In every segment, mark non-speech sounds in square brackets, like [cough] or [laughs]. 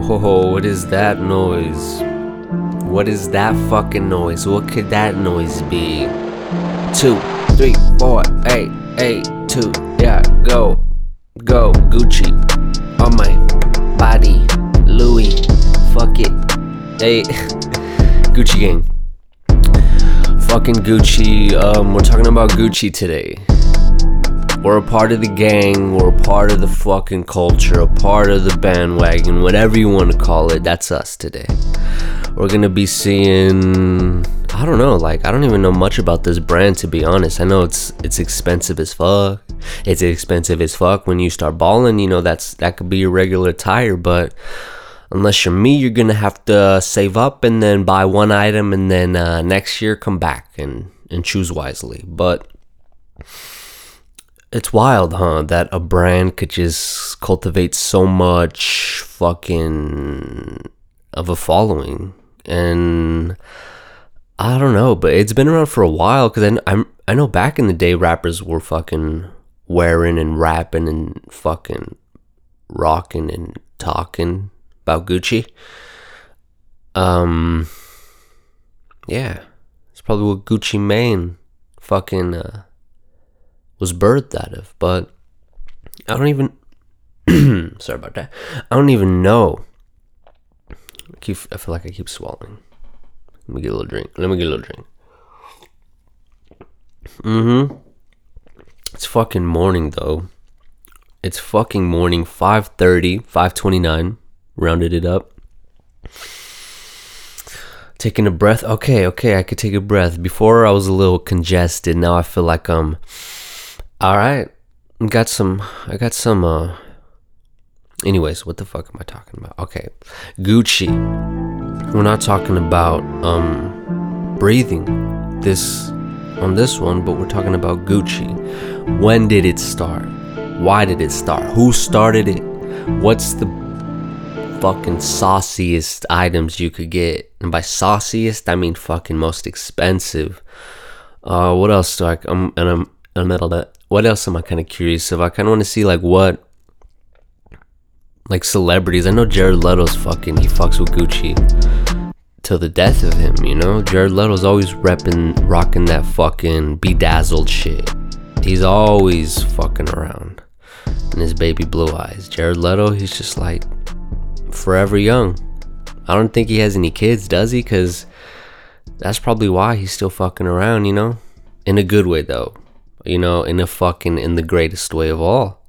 What is that noise? What is that fucking noise? What could that noise be? Two, three, four, eight, eight, two, yeah, go, go, Gucci, on my body, Louis, fuck it, hey, [laughs] Gucci gang, fucking Gucci, um, we're talking about Gucci today. We're a part of the gang, we're a part of the fucking culture, a part of the bandwagon, whatever you want to call it, that's us today. We're gonna be seeing I don't know, like I don't even know much about this brand to be honest. I know it's it's expensive as fuck. It's expensive as fuck when you start balling, you know, that's that could be your regular tire, but unless you're me, you're gonna have to save up and then buy one item and then uh, next year come back and and choose wisely. But it's wild, huh? That a brand could just cultivate so much fucking of a following, and I don't know, but it's been around for a while. Cause I, I'm I know back in the day, rappers were fucking wearing and rapping and fucking rocking and talking about Gucci. Um, yeah, it's probably what Gucci Mane fucking. Uh, was birthed out of. But I don't even. [clears throat] sorry about that. I don't even know. I keep. I feel like I keep swallowing. Let me get a little drink. Let me get a little drink. Mm-hmm. It's fucking morning though. It's fucking morning. 5.30, 5.29. Rounded it up. Taking a breath. Okay, okay, I could take a breath. Before I was a little congested. Now I feel like I'm all right. Got some I got some uh anyways, what the fuck am I talking about? Okay. Gucci. We're not talking about um breathing this on this one, but we're talking about Gucci. When did it start? Why did it start? Who started it? What's the fucking sauciest items you could get? And by sauciest, I mean fucking most expensive. Uh, what else do I? Um, and I'm in what else am I kind of curious of? I kind of want to see like what like celebrities. I know Jared Leto's fucking he fucks with Gucci till the death of him. You know, Jared Leto's always repping, rocking that fucking bedazzled shit. He's always fucking around, and his baby blue eyes. Jared Leto, he's just like forever young. I don't think he has any kids, does he? Cause that's probably why he's still fucking around. You know, in a good way though you know, in a fucking in the greatest way of all.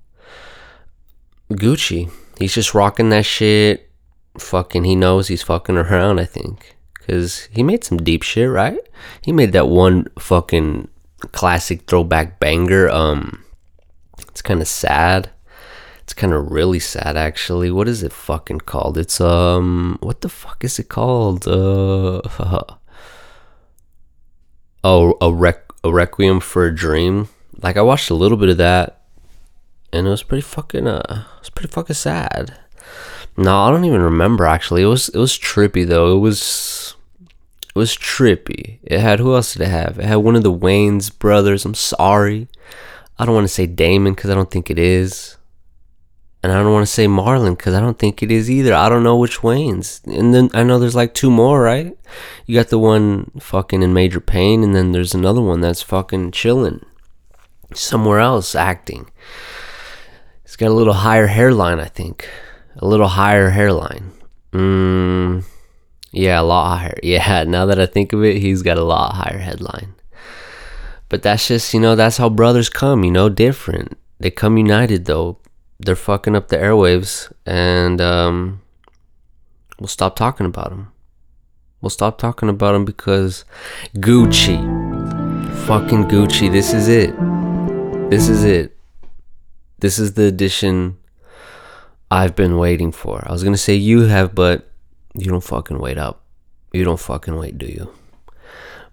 Gucci, he's just rocking that shit. Fucking, he knows he's fucking around. I think because he made some deep shit, right? He made that one fucking classic throwback banger. Um, it's kind of sad. It's kind of really sad, actually. What is it fucking called? It's um, what the fuck is it called? Uh, [laughs] oh, a rec a Requiem for a Dream. Like I watched a little bit of that, and it was pretty fucking uh, it was pretty fucking sad. No, I don't even remember actually. It was it was trippy though. It was it was trippy. It had who else did it have? It had one of the Wayans brothers. I'm sorry, I don't want to say Damon because I don't think it is. And I don't want to say Marlon because I don't think it is either. I don't know which Wayans. And then I know there's like two more, right? You got the one fucking in major pain, and then there's another one that's fucking chilling somewhere else acting. He's got a little higher hairline, I think. A little higher hairline. Mm, yeah, a lot higher. [laughs] Yeah, now that I think of it, he's got a lot higher headline. But that's just, you know, that's how brothers come, you know, different. They come united, though they're fucking up the airwaves and um, we'll stop talking about them. We'll stop talking about them because Gucci, fucking Gucci, this is it. This is it. This is the edition I've been waiting for. I was gonna say you have, but you don't fucking wait up. You don't fucking wait, do you?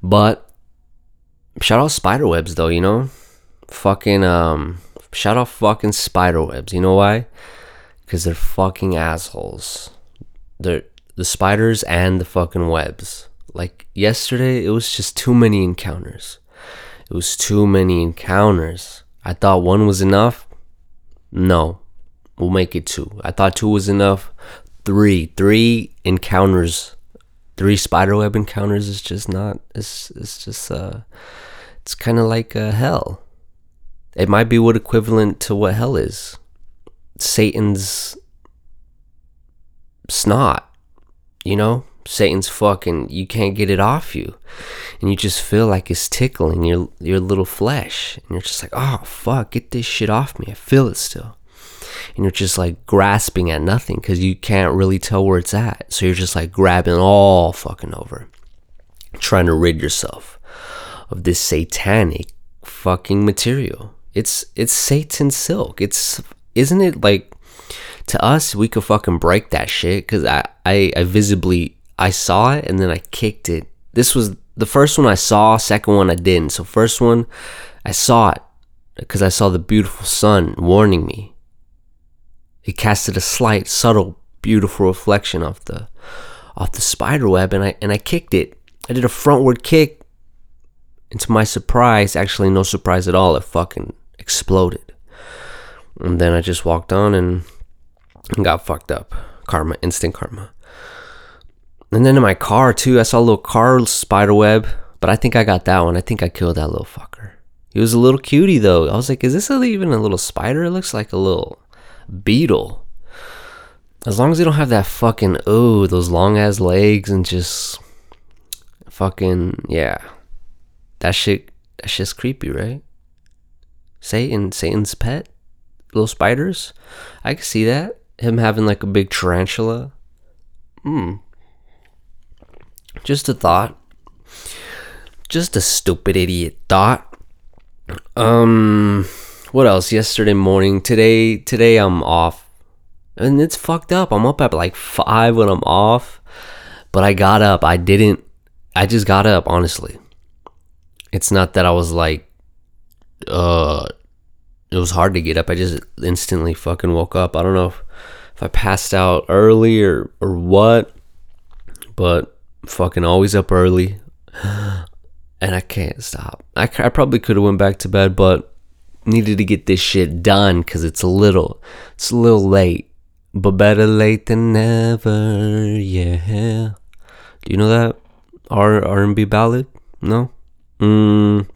But shout out Spiderwebs though, you know? Fucking um Shout out fucking spiderwebs. You know why? Because they're fucking assholes. They're the spiders and the fucking webs. Like yesterday, it was just too many encounters. It was too many encounters. I thought one was enough. No, we'll make it two. I thought two was enough. three, three encounters, three spiderweb encounters is just not. It's it's just uh, it's kind of like uh, hell. It might be what equivalent to what hell is. Satan's snot, you know? Satan's fucking you can't get it off you. And you just feel like it's tickling your your little flesh. And you're just like, oh fuck, get this shit off me. I feel it still. And you're just like grasping at nothing because you can't really tell where it's at. So you're just like grabbing all fucking over. Trying to rid yourself of this satanic fucking material. It's it's Satan silk. It's isn't it like to us we could fucking break that shit because I, I I visibly I saw it and then I kicked it. This was the first one I saw, second one I didn't. So first one I saw it because I saw the beautiful sun warning me. It casted a slight, subtle, beautiful reflection off the off the spider web and I and I kicked it. I did a frontward kick. And to my surprise, actually no surprise at all, it fucking exploded. And then I just walked on and got fucked up. Karma, instant karma. And then in my car too, I saw a little car spider web, but I think I got that one. I think I killed that little fucker. He was a little cutie though. I was like, is this even a little spider? It looks like a little beetle. As long as they don't have that fucking oh, those long ass legs and just fucking yeah. That shit that shit's creepy, right? Satan, Satan's pet? Little spiders? I can see that. Him having like a big tarantula. Hmm. Just a thought. Just a stupid idiot thought. Um what else? Yesterday morning, today today I'm off. And it's fucked up. I'm up at like 5 when I'm off. But I got up. I didn't I just got up, honestly. It's not that I was like uh it was hard to get up. I just instantly fucking woke up. I don't know if, if I passed out early or or what, but fucking always up early [sighs] and I can't stop. I, I probably could have went back to bed, but needed to get this shit done because it's a little, it's a little late, but better late than never. Yeah. Do you know that R R and B ballad? No. Mm.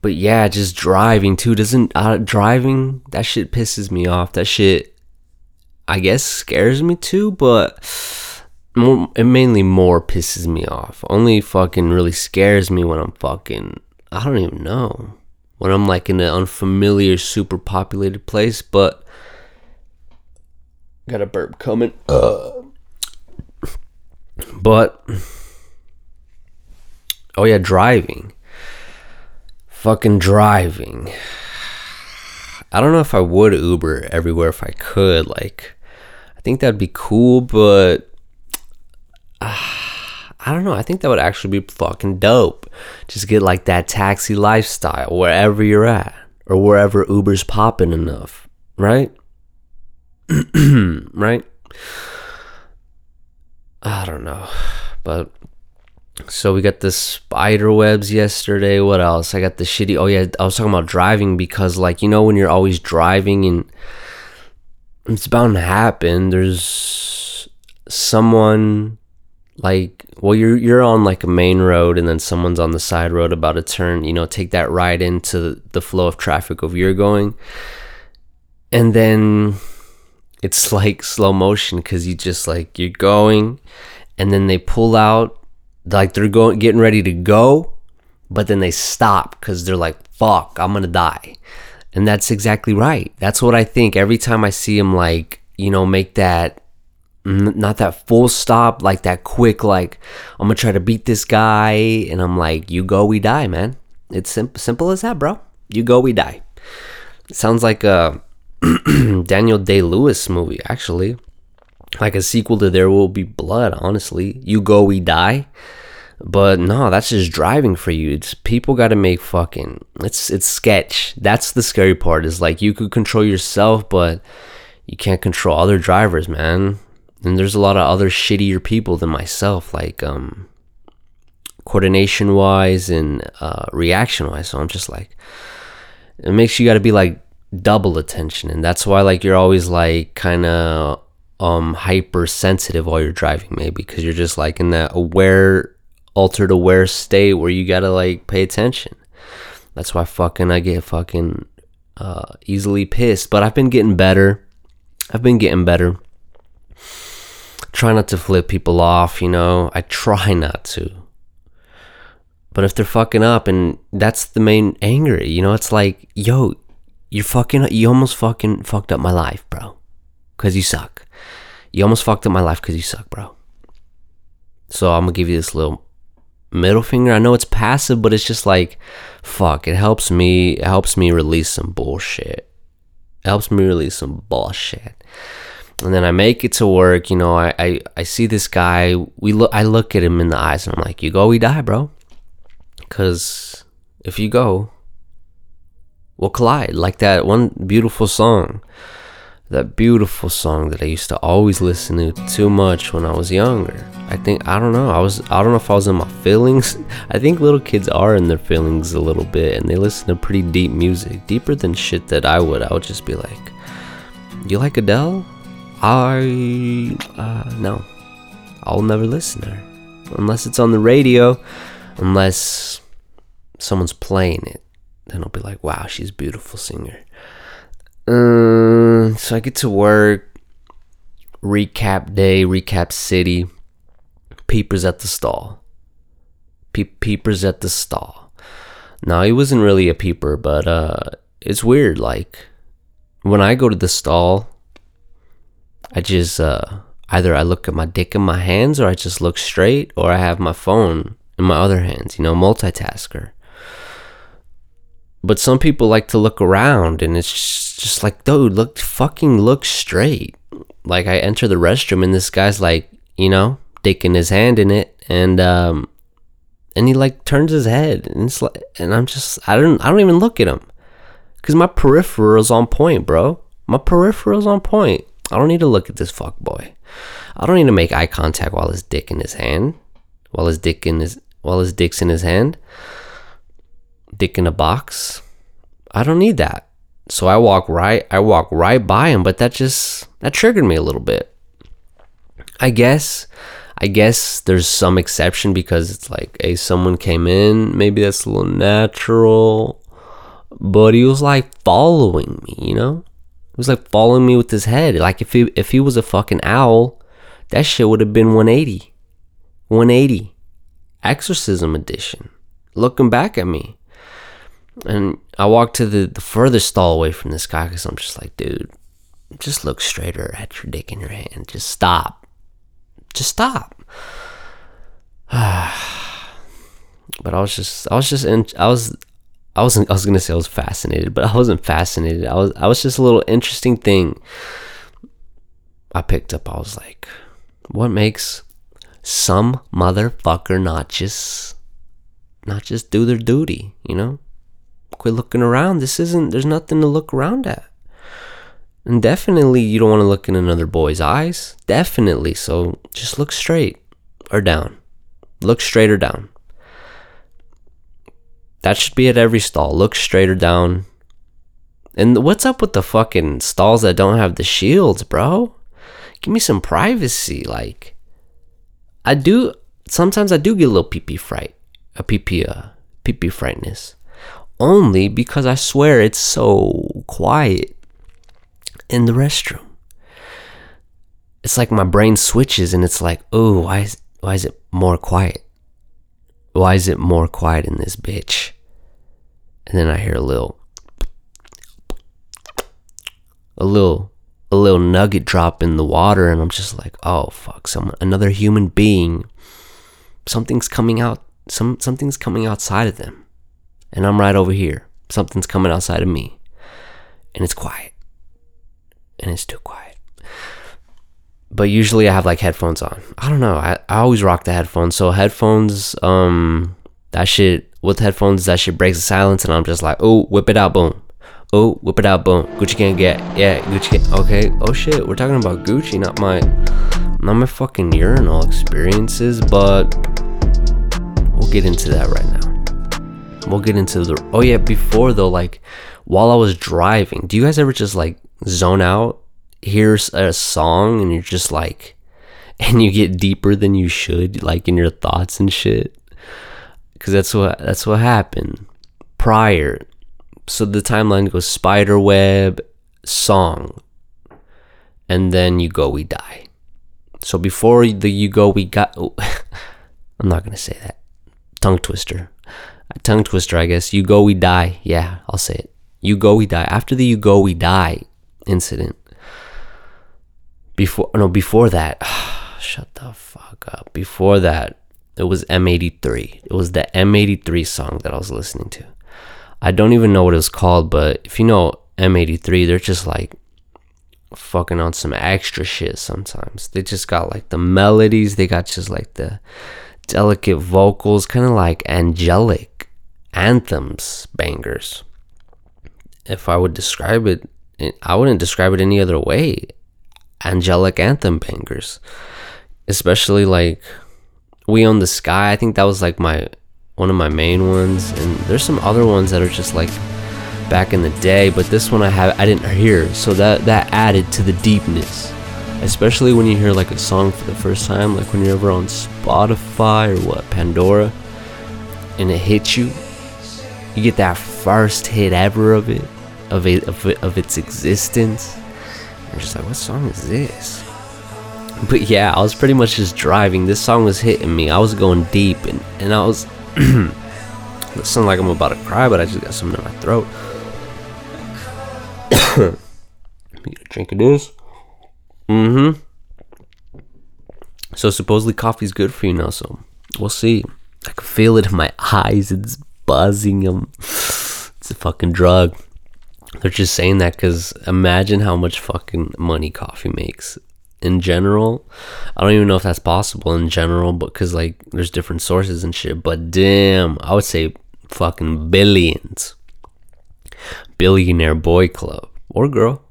But yeah, just driving too doesn't uh, driving that shit pisses me off. That shit, I guess, scares me too, but more, it mainly more pisses me off. Only fucking really scares me when I'm fucking, I don't even know. When I'm like in an unfamiliar, super populated place, but got a burp coming. Uh. But, oh yeah, driving. Fucking driving. I don't know if I would Uber everywhere if I could. Like, I think that'd be cool, but ah, I don't know. I think that would actually be fucking dope. Just get like that taxi lifestyle wherever you're at or wherever Uber's popping enough, right? [clears throat] right? I don't know. But so we got the spider webs yesterday. What else? I got the shitty. Oh yeah, I was talking about driving because like you know when you're always driving and it's bound to happen. There's someone like well you're you're on like a main road and then someone's on the side road about to turn you know take that right into the flow of traffic of you're going and then it's like slow motion because you just like you're going and then they pull out like they're going getting ready to go but then they stop because they're like fuck i'm gonna die and that's exactly right that's what i think every time i see him, like you know make that not that full stop, like that quick, like I'm gonna try to beat this guy, and I'm like, you go, we die, man. It's sim- simple as that, bro. You go, we die. It sounds like a [clears throat] Daniel Day Lewis movie, actually, like a sequel to There Will Be Blood. Honestly, you go, we die. But no, that's just driving for you. It's people got to make fucking. It's it's sketch. That's the scary part. Is like you could control yourself, but you can't control other drivers, man and there's a lot of other shittier people than myself like um coordination wise and uh, reaction wise so i'm just like it makes you got to be like double attention and that's why like you're always like kind of um hypersensitive while you're driving maybe because you're just like in that aware altered aware state where you gotta like pay attention. That's why fucking i get fucking uh easily pissed but i've been getting better. I've been getting better. Try not to flip people off you know? I try not to. But if they're fucking up and that's the main anger you know it's like yo you're fucking you almost fucking fucked up my life bro because you suck you almost fucked up my life because you suck, bro. So I'm gonna give you this little middle finger. I know it's passive, but it's just like, fuck. It helps me. It helps me release some bullshit. It helps me release some bullshit. And then I make it to work. You know, I I, I see this guy. We look. I look at him in the eyes, and I'm like, you go, we die, bro. Cause if you go, we'll collide. Like that one beautiful song that beautiful song that I used to always listen to too much when I was younger. I think I don't know. I was I don't know if I was in my feelings. [laughs] I think little kids are in their feelings a little bit and they listen to pretty deep music, deeper than shit that I would. I would just be like, "You like Adele?" I uh no. I'll never listen to her unless it's on the radio, unless someone's playing it. Then I'll be like, "Wow, she's a beautiful singer." Uh, so I get to work, recap day, recap city, peepers at the stall. Pe- peepers at the stall. Now he wasn't really a peeper, but uh, it's weird. Like when I go to the stall, I just uh, either I look at my dick in my hands, or I just look straight, or I have my phone in my other hands. You know, multitasker. But some people like to look around, and it's just like, dude, look, fucking look straight. Like I enter the restroom and this guy's like, you know, digging his hand in it, and um, and he like turns his head, and it's like, and I'm just, I don't, I don't even look at him, cause my peripheral's on point, bro. My peripheral's on point. I don't need to look at this fuck boy. I don't need to make eye contact while his dick in his hand, while his dick in his, while his dick's in his hand, dick in a box. I don't need that. So I walk right I walk right by him, but that just that triggered me a little bit. I guess I guess there's some exception because it's like, hey, someone came in, maybe that's a little natural. But he was like following me, you know? He was like following me with his head. Like if he if he was a fucking owl, that shit would have been 180. 180. Exorcism edition. Looking back at me. And I walked to the, the furthest stall away from this guy because I'm just like, dude, just look straighter at your dick in your hand. Just stop. Just stop. [sighs] but I was just, I was just in, I was, I wasn't, I was gonna say I was fascinated, but I wasn't fascinated. I was, I was just a little interesting thing I picked up. I was like, what makes some motherfucker not just, not just do their duty, you know? Quit looking around. This isn't, there's nothing to look around at. And definitely, you don't want to look in another boy's eyes. Definitely. So just look straight or down. Look straight or down. That should be at every stall. Look straight or down. And what's up with the fucking stalls that don't have the shields, bro? Give me some privacy. Like, I do, sometimes I do get a little pee pee fright. A pee pee, uh, pee pee frightness only because I swear it's so quiet in the restroom. It's like my brain switches and it's like, oh, why is, why is it more quiet? Why is it more quiet in this bitch? And then I hear a little, a little, a little nugget drop in the water, and I'm just like, oh fuck, some another human being, something's coming out, some something's coming outside of them and I'm right over here. Something's coming outside of me, and it's quiet, and it's too quiet. But usually I have like headphones on. I don't know. I, I always rock the headphones. So headphones, um, that shit with headphones, that shit breaks the silence, and I'm just like, oh, whip it out, boom. Oh, whip it out, boom. Gucci can't get, yeah, Gucci can't. Okay. Oh shit, we're talking about Gucci, not my, not my fucking urinal experiences, but we'll get into that right now we'll get into the oh yeah before though like while i was driving do you guys ever just like zone out hear a song and you're just like [laughs] and you get deeper than you should like in your thoughts and shit? Because that's what that's what happened prior. So the timeline goes spider web song and then you go we die. So before the you go we got [laughs] i'm not gonna say that. Tongue twister a tongue twister i guess. You go we die. Yeah i'll say it. You go we die. After the you go we die incident. Before no before that [sighs] shut the fuck up. Before that it was m83 it was the m83 song that i was listening to. I don't even know what it was called but if you know m83 they're just like fucking on some extra shit sometimes. They just got like the melodies. They got just like the delicate vocals kind of like angelic anthems bangers if i would describe it i wouldn't describe it any other way angelic anthem bangers. Especially like We Own the Sky. I think that was like my one of my main ones. And there's some other ones that are just like back in the day, but this one I have I didn't hear. So that that added to the deepness. Especially when you hear like a song for the first time, like when you're ever on Spotify or what, Pandora, and it hits you. You get that first hit ever of it, of it, of, it, of its existence I'm just like, what song is this? But yeah, I was pretty much just driving. This song was hitting me. I was going deep, and, and I was. [clears throat] it sounds like I'm about to cry, but I just got something in my throat. [coughs] Let me get a drink of this. Mm hmm. So supposedly coffee's good for you now, so we'll see. I can feel it in my [laughs] eyes. It's buzzing. them. It's a fucking drug. They're just saying that because imagine how much fucking money coffee makes in general. I don't even know if that's possible in general, but because like there's different sources and shit. But damn, I would say fucking billions. Billionaire boy club or girl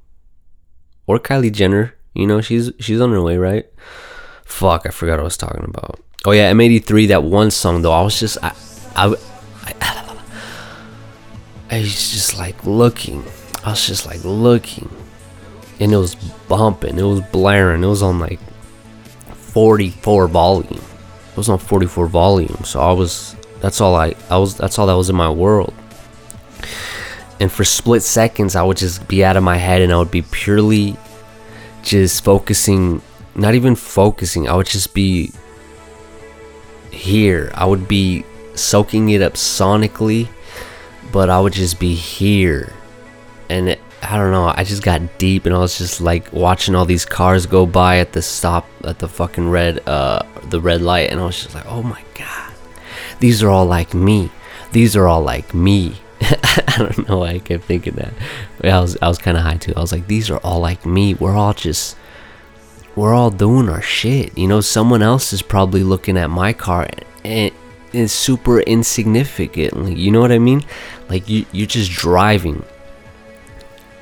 or Kylie Jenner. You know she's she's on her way, right? Fuck, I forgot what I was talking about. Oh yeah, M83. That one song though, I was just I I, I was just like looking. I was just like looking. And it was bumping. It was blaring. It was on like 44 volume. It was on 44 volume. So I was that's all I I was that's all that was in my world. And for split seconds I would just be out of my head and I would be purely just focusing not even focusing. I would just be here. I would be soaking it up sonically but I would just be here. And it, I don't know, I just got deep and I was just like watching all these cars go by at the stop at the fucking red uh the red light and I was just like, "Oh my god. These are all like me. These are all like me." [laughs] I don't know why I kept thinking that. I was I was kind of high too. I was like, "These are all like me. We're all just we're all doing our shit. You know, someone else is probably looking at my car and is super insignificantly. You know what I mean? Like you you're just driving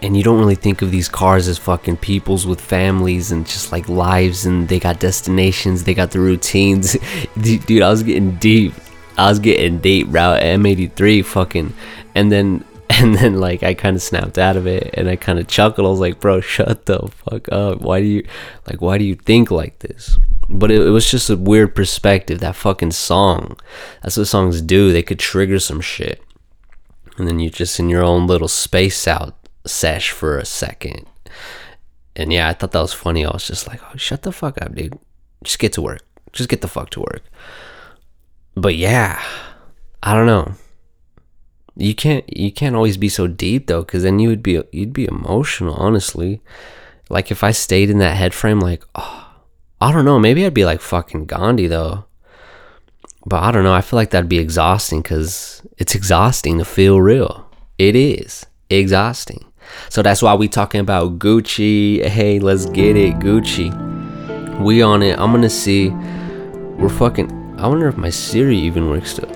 and you don't really think of these cars as fucking peoples with families and just like lives and they got destinations, they got the routines. [laughs] Dude, I was getting deep. I was getting deep, bro. M83 fucking and then [laughs] and then like I kind of snapped out of it and I kind of chuckled. I was like, "Bro, shut the fuck up. Why do you like why do you think like this?" But it, it, was just a weird perspective. That fucking song. That's what songs do. They could trigger some shit. And then you're just in your own little space out sesh for a second. And yeah, I thought that was funny. I was just like, oh, shut the fuck up, dude. Just get to work. Just get the fuck to work. But yeah, I don't know. You can't you can't always be so deep though, because then you would be you'd be emotional, honestly. Like if I stayed in that head frame, like, oh, I don't know. Maybe I'd be like fucking Gandhi though. But I don't know. I feel like that'd be exhausting because it's exhausting to feel real. It is exhausting. So that's why we talking about Gucci. Hey, let's get it, Gucci. We on it. I'm gonna see. We're fucking. I wonder if my Siri even works still.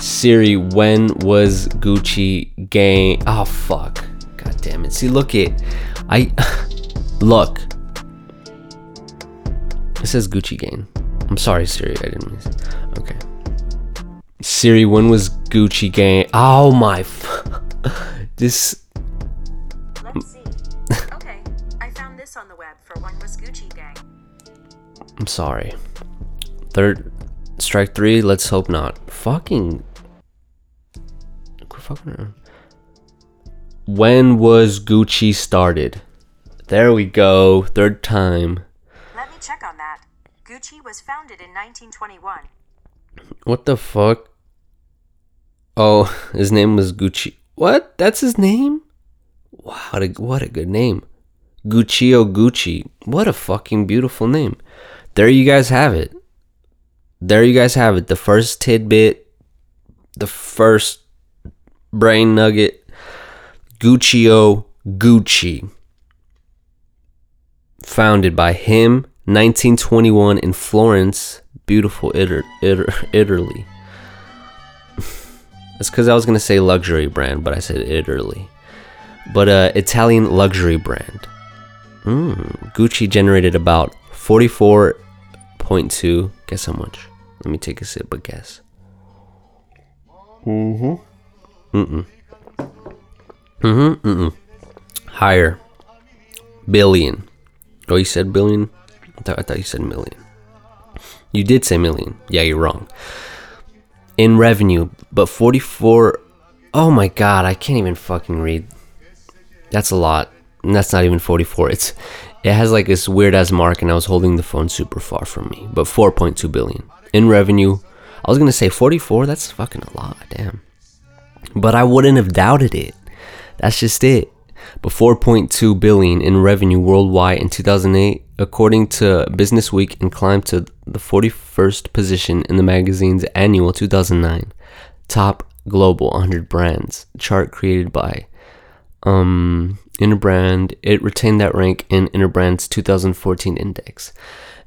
Siri, when was Gucci gang? Oh fuck! God damn it! See, look it. I [laughs] look. It says Gucci Gang. I'm sorry, Siri. I didn't mean. Okay. Siri, when was Gucci Gang? Oh my. F- [laughs] this. Let's see. okay, I found this on the web for when was Gucci game. I'm sorry. Third strike three. Let's hope not. Fucking. Around. When was Gucci started? There we go. Third time. Gucci was founded in 1921. What the fuck? Oh, [laughs] his name was Gucci. What? That's his name? Wow, what a, what a good name. Guccio Gucci. What a fucking beautiful name. There you guys have it. There you guys have it. The first tidbit, the first brain nugget. Guccio Gucci. Founded by him, 1921 in Florence, beautiful Iter- Iter- Italy. [laughs] That's because I was gonna say luxury brand, but I said Italy. But uh, Italian luxury brand. Mm, Gucci generated about 44.2. Guess how much? Let me take a sip, but guess. Mm-hmm. Mm-mm. Mm-hmm. Higher. Billion. Oh, you said billion? I thought, you said million. You did say million. Yeah, you're wrong. In revenue, but 44. Oh my god, I can't even fucking read. That's a lot. And that's not even 44. It's it has like this weird ass mark and I was holding the phone super far from me. But 4.2 billion in revenue. I was going to say 44, that's fucking a lot, damn. But I wouldn't have doubted it. That's just it. But 4.2 billion in revenue worldwide in 2008 according to Business Week and climbed to the 41st position in the magazine's annual 2009 top global 100 brands chart created by um, Interbrand. It retained that rank in Interbrand's 2014 index.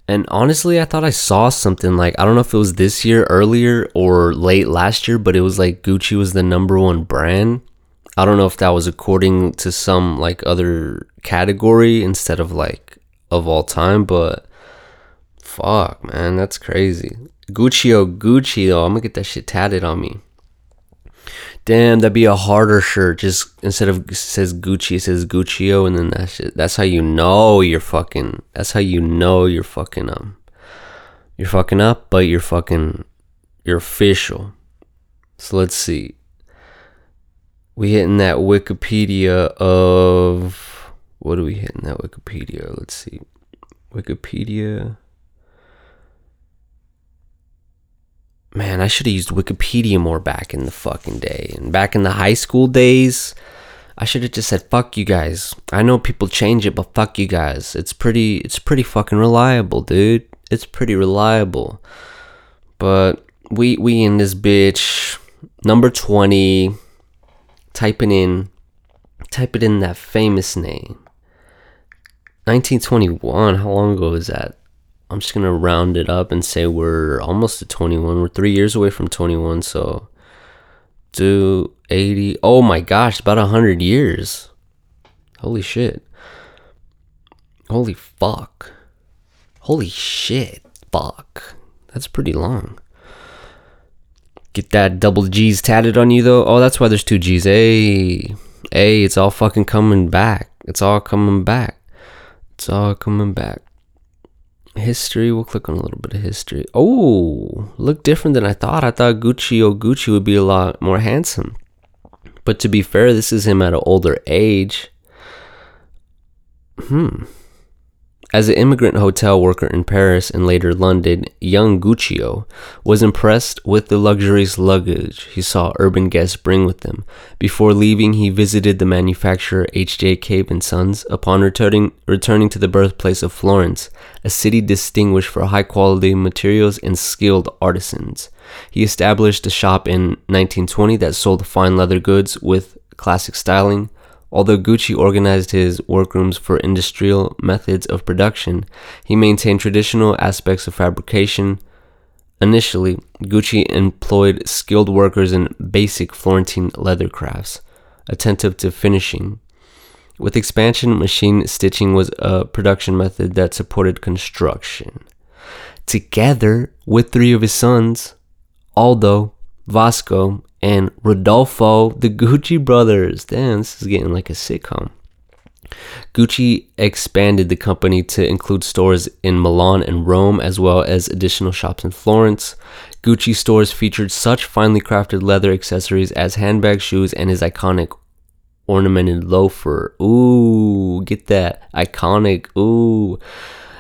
And honestly, I thought I saw something like I don't know if it was this year earlier or late last year, but it was like Gucci was the number one brand. I don't know if that was according to some like other category instead of like of all time, but fuck, man, that's crazy. Gucci oh Gucci though, I'm gonna get that shit tatted on me. Damn, that'd be a harder shirt. Just instead of says Gucci, it says Guccio, and then that shit. That's how you know you're fucking. That's how you know you're fucking um. You're fucking up, but you're fucking. You're official. So let's see. We hitting that Wikipedia of what are we hitting that Wikipedia? Let's see. Wikipedia. man, I should have used Wikipedia more back in the fucking day. And back in the high school days, I should have just said fuck you guys. I know people change it, but fuck you guys. It's pretty it's pretty fucking reliable, dude. It's pretty reliable. But we we in this bitch number 20 typing in type it in that famous name. 1921, how long ago is that? I'm just gonna round it up and say we're almost to 21. We're three years away from 21, so do 80. Oh my gosh, about 100 years. Holy shit. Holy fuck. Holy shit. Fuck. That's pretty long. Get that double G's tatted on you though. Oh, that's why there's two G's. Hey, hey, it's all fucking coming back. It's all coming back. It's all coming back history. We'll click on a little bit of history. Oh, look different than I thought. I thought Gucci oh Gucci would be a lot more handsome. But to be fair, this is him at an older age. Hmm. As an immigrant hotel worker in Paris and later London, young Guccio was impressed with the luxurious luggage he saw urban guests bring with them. Before leaving, he visited the manufacturer H.J. Cave and Sons. Upon returning, returning to the birthplace of Florence, a city distinguished for high quality materials and skilled artisans, he established a shop in 1920 that sold fine leather goods with classic styling, Although Gucci organized his workrooms for industrial methods of production, he maintained traditional aspects of fabrication. Initially, Gucci employed skilled workers in basic Florentine leather crafts, attentive to finishing. With expansion, machine stitching was a production method that supported construction. Together with three of his sons, Aldo, Vasco, and Rodolfo, the Gucci brothers. Damn, this is getting like a sitcom. Gucci expanded the company to include stores in Milan and Rome, as well as additional shops in Florence. Gucci stores featured such finely crafted leather accessories as handbags, shoes, and his iconic ornamented loafer. Ooh, get that iconic. Ooh.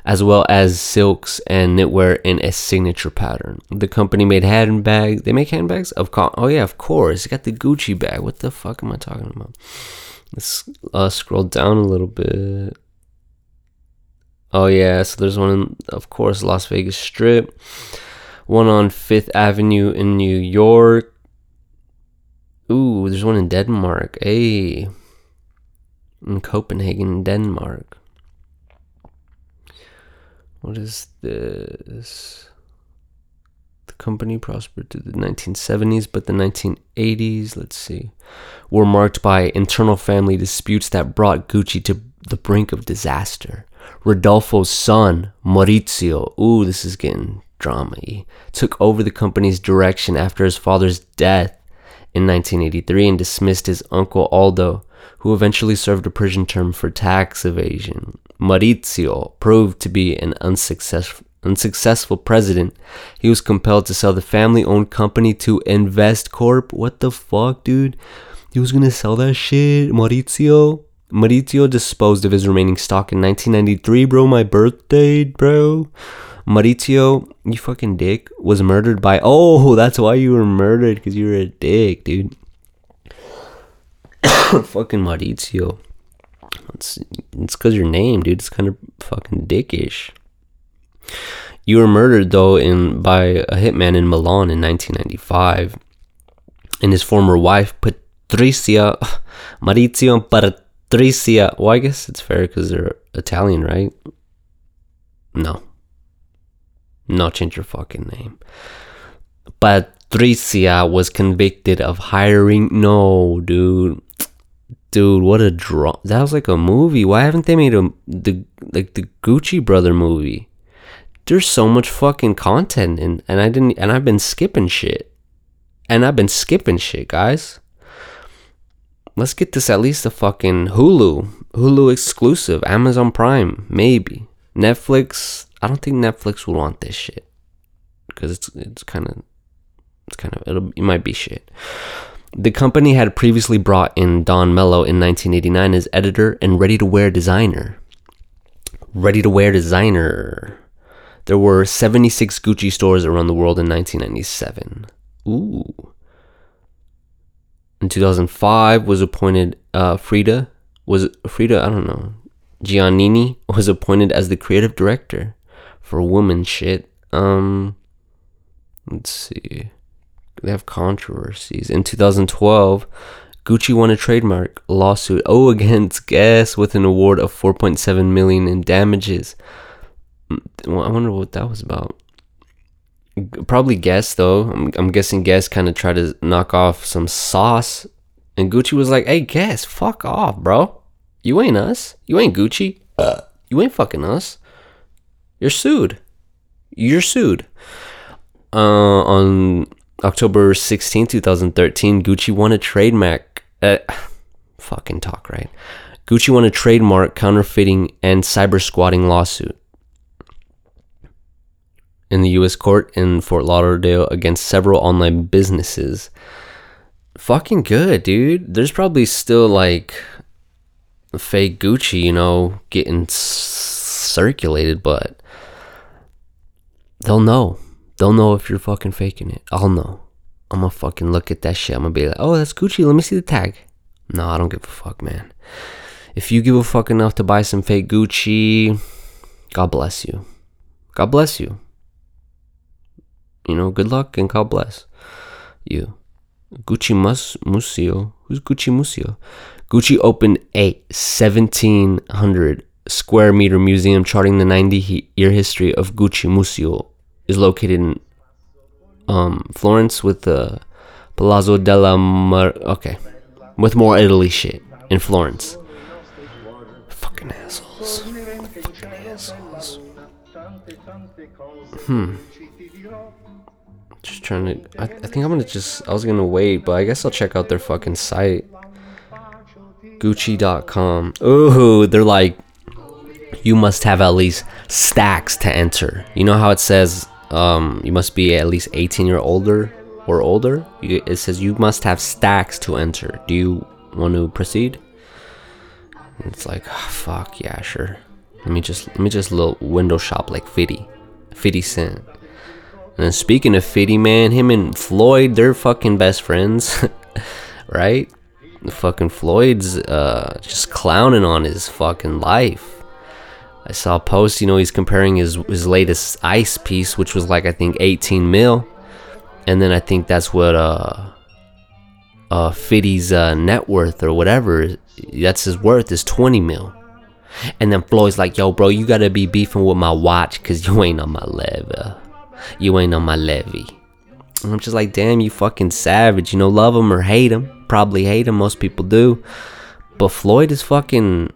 As well as silks and knitwear in a signature pattern. The company made handbags. They make handbags of co- oh yeah, of course. You got the Gucci bag. What the fuck am I talking about? Let's uh, scroll down a little bit. Oh yeah, so there's one in, of course, Las Vegas Strip. One on Fifth Avenue in New York. Ooh, there's one in Denmark. Hey. In Copenhagen, Denmark. What is this? The company prospered to the 1970s, but the 1980s, let's see, were marked by internal family disputes that brought Gucci to the brink of disaster. Rodolfo's son, Maurizio, ooh, this is getting drama took over the company's direction after his father's death in 1983 and dismissed his uncle Aldo, who eventually served a prison term for tax evasion. Maurizio proved to be an unsuccessful, unsuccessful president. He was compelled to sell the family owned company to InvestCorp. What the fuck, dude? He was gonna sell that shit, Maurizio. Maurizio disposed of his remaining stock in 1993, bro. My birthday, bro. Maurizio, you fucking dick, was murdered by. Oh, that's why you were murdered, because you were a dick, dude. [coughs] fucking Maurizio. It's it's because your name, dude. It's kind of fucking dickish. You were murdered though in by a hitman in Milan in 1995, and his former wife Patricia [laughs] Maurizio Patricia. Well, I guess it's fair because they're Italian, right? No, no, change your fucking name. Patricia was convicted of hiring. No, dude. Dude, what a draw. That was like a movie. Why haven't they made a the like the Gucci brother movie? There's so much fucking content and and I didn't and I've been skipping shit. And I've been skipping shit, guys. Let's get this at least a fucking Hulu. Hulu exclusive, Amazon Prime, maybe. Netflix, I don't think Netflix would want this shit because it's it's kind of it's kind of it might be shit. The company had previously brought in Dawn Mello in 1989 as editor and ready-to-wear designer. Ready-to-wear designer. There were 76 Gucci stores around the world in 1997. Ooh. In 2005 was appointed uh, Frida was Frida I don't know Giannini was appointed as the creative director for woman shit. Um, let's see. They have controversies. In 2012, Gucci won a trademark lawsuit oh [laughs] against Guess with an award of 4.7 million in damages. Mm, I wonder what that was about. Probably Guess though. I'm, I'm guessing Guess kind of tried to knock off some sauce, and Gucci was like, "Hey, Guess, fuck off, bro. You ain't us. You ain't Gucci. [clears throat] You ain't fucking us." You're sued. You're sued. Uh, on October 16, 2013, Gucci won a trademark. Uh, fucking talk, right? Gucci won a trademark counterfeiting and cyber squatting lawsuit in the U.S. court in Fort Lauderdale against several online businesses. Fucking good, dude. There's probably still like fake Gucci, you know, getting circulated, but they'll know. They'll know if you're fucking faking it. I'll know. I'm gonna fucking look at that shit. I'm gonna be like, oh, that's Gucci. Let me see the tag. No, I don't give a fuck, man. If you give a fuck enough to buy some fake Gucci, God bless you. God bless you. You know, good luck and God bless you. Gucci Mus- Museo. Who's Gucci Musio? Gucci opened a 1700 square meter museum charting the 90 year history of Gucci Museo is located in um, Florence with the Palazzo della Mar. Okay, with more Italy shit in Florence. Fucking assholes. Fucking assholes. Hmm. Just trying to. I, I think I'm gonna just. I was gonna wait, but I guess I'll check out their fucking site. Gucci.com. Ooh, they're like, you must have at least stacks to enter. You know how it says um, you must be at least 18 year older or older? It says you must have stacks to enter. Do you want to proceed? It's like, ah, fuck yeah, sure. Let me just let me just little window shop like 50, 50 cent. And speaking of 50, man, him and Floyd, they're fucking best friends, [laughs] right? Fucking Floyd's uh, just clowning on his fucking life. I saw a post, you know, he's comparing his his latest ice piece, which was like I think 18 mil, and then I think that's what uh uh Fiddy's uh, net worth or whatever that's his worth is 20 mil. And then Floyd's like, "Yo, bro, you gotta be beefing with my watch, cause you ain't on my level. You ain't on my levy." And I'm just like, "Damn, you fucking savage. You know, love him or hate him. Probably hate him. Most people do. But Floyd is fucking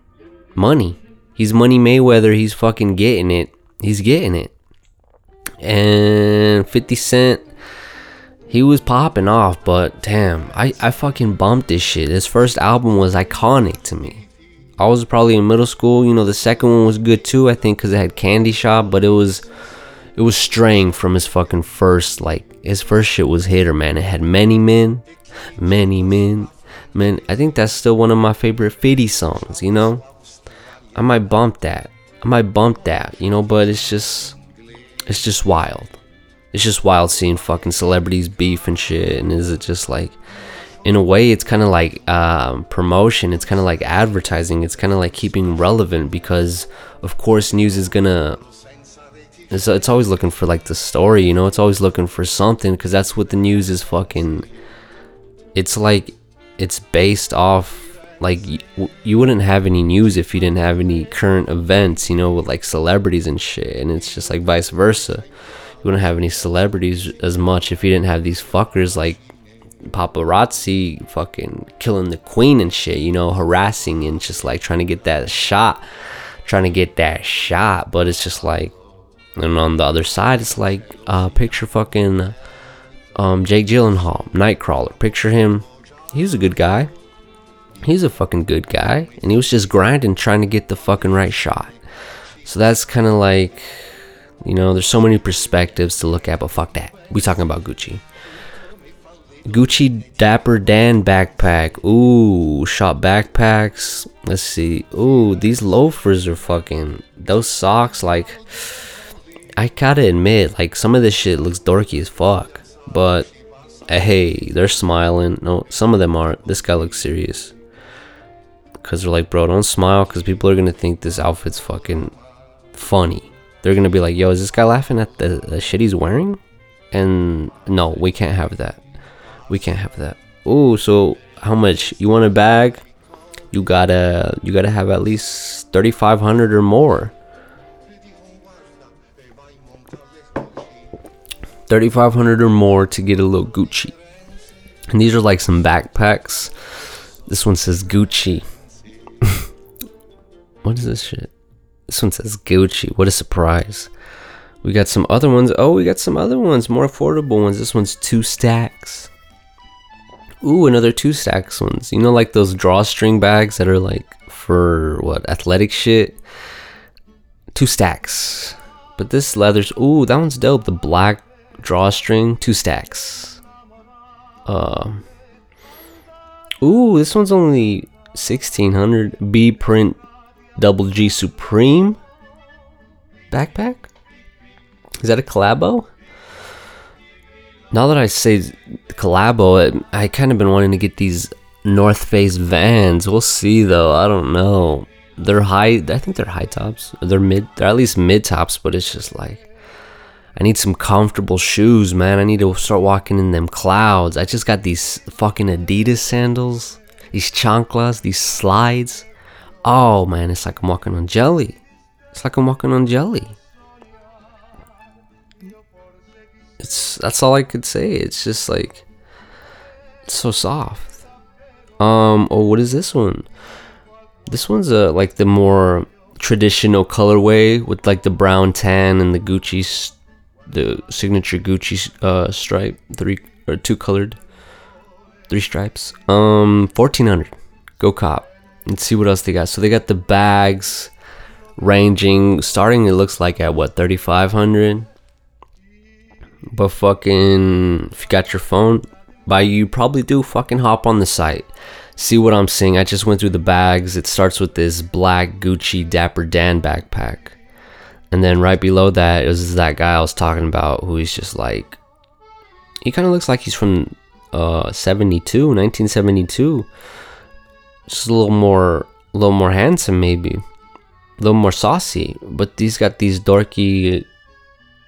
money. He's Money Mayweather. He's fucking getting it. He's getting it. And 50 Cent, he was popping off, but damn, I, I fucking bumped this shit. His first album was iconic to me. I was probably in middle school. You know, the second one was good too, I think, because it had Candy Shop, but it was it was straying from his fucking first like his first shit was hitter man it had many men many men man i think that's still one of my favorite 50 songs you know i might bump that. I might bump that you know but it's just it's just wild. It's just wild seeing fucking celebrities beef and shit and is it just like in a way it's kind of like um, promotion it's kind of like advertising it's kind of like keeping relevant because of course news is gonna it's, it's always looking for like the story you know it's always looking for something because that's what the news is fucking it's like it's based off like you, wouldn't have any news if you didn't have any current events you know with like celebrities and shit and it's just like vice versa. You wouldn't have any celebrities as much if you didn't have these fuckers like paparazzi fucking killing the queen and shit you know harassing and just like trying to get that shot trying to get that shot. But it's just like and on the other side it's like uh picture fucking um Jake Gyllenhaal Nightcrawler. Picture him. He's a good guy he's a fucking good guy and he was just grinding trying to get the fucking right shot so that's kind of like you know there's so many perspectives to look at but fuck that we talking about Gucci Gucci Dapper Dan backpack. Ooh, shop backpacks. Let's see. Ooh, these loafers are fucking. Those socks, like. I gotta admit, like, some of this shit looks dorky as fuck. But, hey, they're smiling. No, some of them aren't. This guy looks serious. Because they're like, bro, don't smile because people are gonna think this outfit's fucking funny. They're gonna be like, yo, is this guy laughing at the, the shit he's wearing? And no, we can't have that. We can't have that. Oh, so how much you want a bag? You gotta you gotta have at least thirty five hundred or more. Thirty five hundred or more to get a little Gucci. And these are like some backpacks. This one says Gucci. What is this shit? This one says Gucci. What a surprise. We got some other ones. Oh, we got some other ones, more affordable ones. This one's two stacks. Ooh, another two stacks ones. You know, like those drawstring bags that are like for what athletic shit. Two stacks. But this leather's ooh, that one's dope. The black drawstring, two stacks. Um. ooh, this one's only sixteen hundred. B print, double G Supreme. Backpack. Is that a collabo? Now that I say collabo, I, I kind of been wanting to get these North Face Vans. We'll see though. I don't know. They're high. I think they're high tops. They're mid. They're at least mid tops. But it's just like I need some comfortable shoes, man. I need to start walking in them clouds. I just got these fucking Adidas sandals. These chanclas. These slides. Oh man, it's like I'm walking on jelly. It's like I'm walking on jelly. it's that's all I could say. It's just like it's so soft. Um oh what is this one? This one's a like the more traditional colorway with like the brown tan and the Gucci the signature Gucci uh stripe, three or two colored three stripes. Um 1400. Go cop. Let's see what else they got. So they got the bags ranging starting it looks like at what 3500 but fucking if you got your phone by you probably do fucking hop on the site. See what i'm seeing? I just went through the bags. It starts with this black gucci dapper dan backpack. And then right below that is that guy i was talking about who he's just like he kind of looks like he's from uh 72 1972 just a little more a little more handsome maybe. A little more saucy but these got these dorky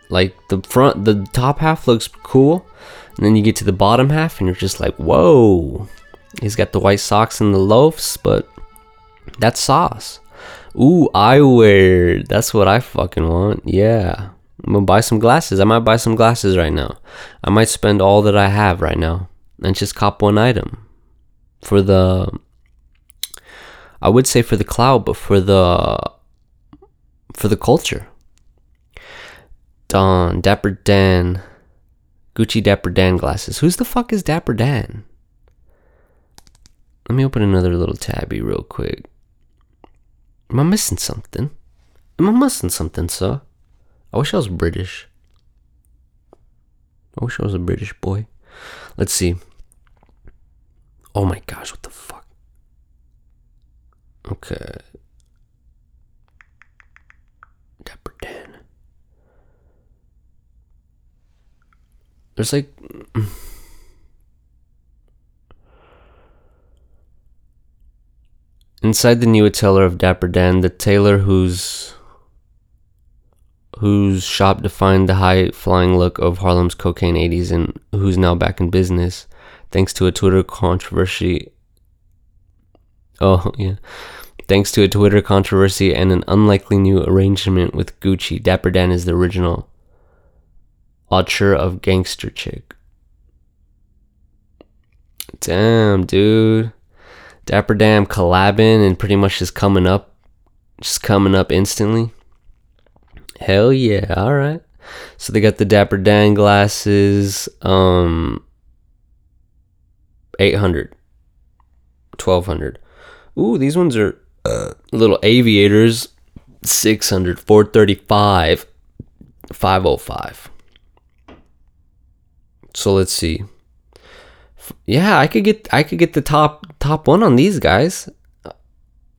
like the front the top half looks cool and then you get to the bottom half and you're just like whoa. He's got the white socks and the loafs but that's sauce. Ooh eyewear. That's what i fucking want. Yeah. I'm gonna buy some glasses. I might buy some glasses right now. I might spend all that i have right now and just cop one item for the i would say for the cloud but for the for the culture Don, Dapper Dan, Gucci Dapper Dan glasses. Who's the fuck is Dapper Dan? Let me open another little tabby real quick. Am I missing something? Am I missing something, sir? I wish I was British. I wish I was a British boy. Let's see. Oh my gosh, what the fuck? Okay. Dapper Dan. There's like. [sighs] Inside the new tailor of Dapper Dan, the tailor whose whose shop defined the high flying look of Harlem's cocaine 80s and who's now back in business thanks to a Twitter controversy. Oh, [laughs] yeah. Thanks to a Twitter controversy and an unlikely new arrangement with Gucci, Dapper Dan is the original author of Gangster Chick. Damn, dude. Dapper Dan collabing and pretty much just coming up, just coming up instantly. Hell yeah, all right. So they got the Dapper Dan glasses, um, 800, 1200. Ooh, these ones are uh, little aviators, 600, 435, 505. So let's see. Yeah, I could get I could get the top top one on these guys.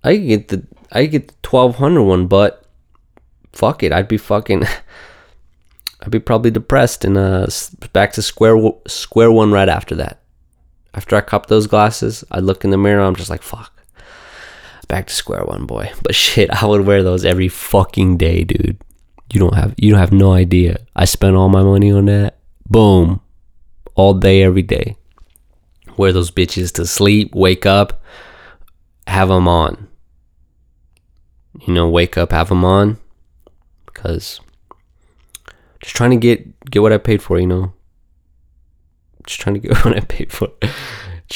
I could get the I could get the twelve hundred one, but fuck it, I'd be fucking. [laughs] I'd be probably depressed and uh back to square square one right after that. After I cop those glasses, I look in the mirror. I'm just like fuck. Back to square one, boy. But shit, I would wear those every fucking day, dude. You don't have you don't have no idea. I spent all my money on that. Boom all day, every day. Wear those bitches to sleep, wake up, have them on. You know, wake up, have them on. Because just trying to get get what I paid for, you know. Just trying to get [laughs] what I paid for.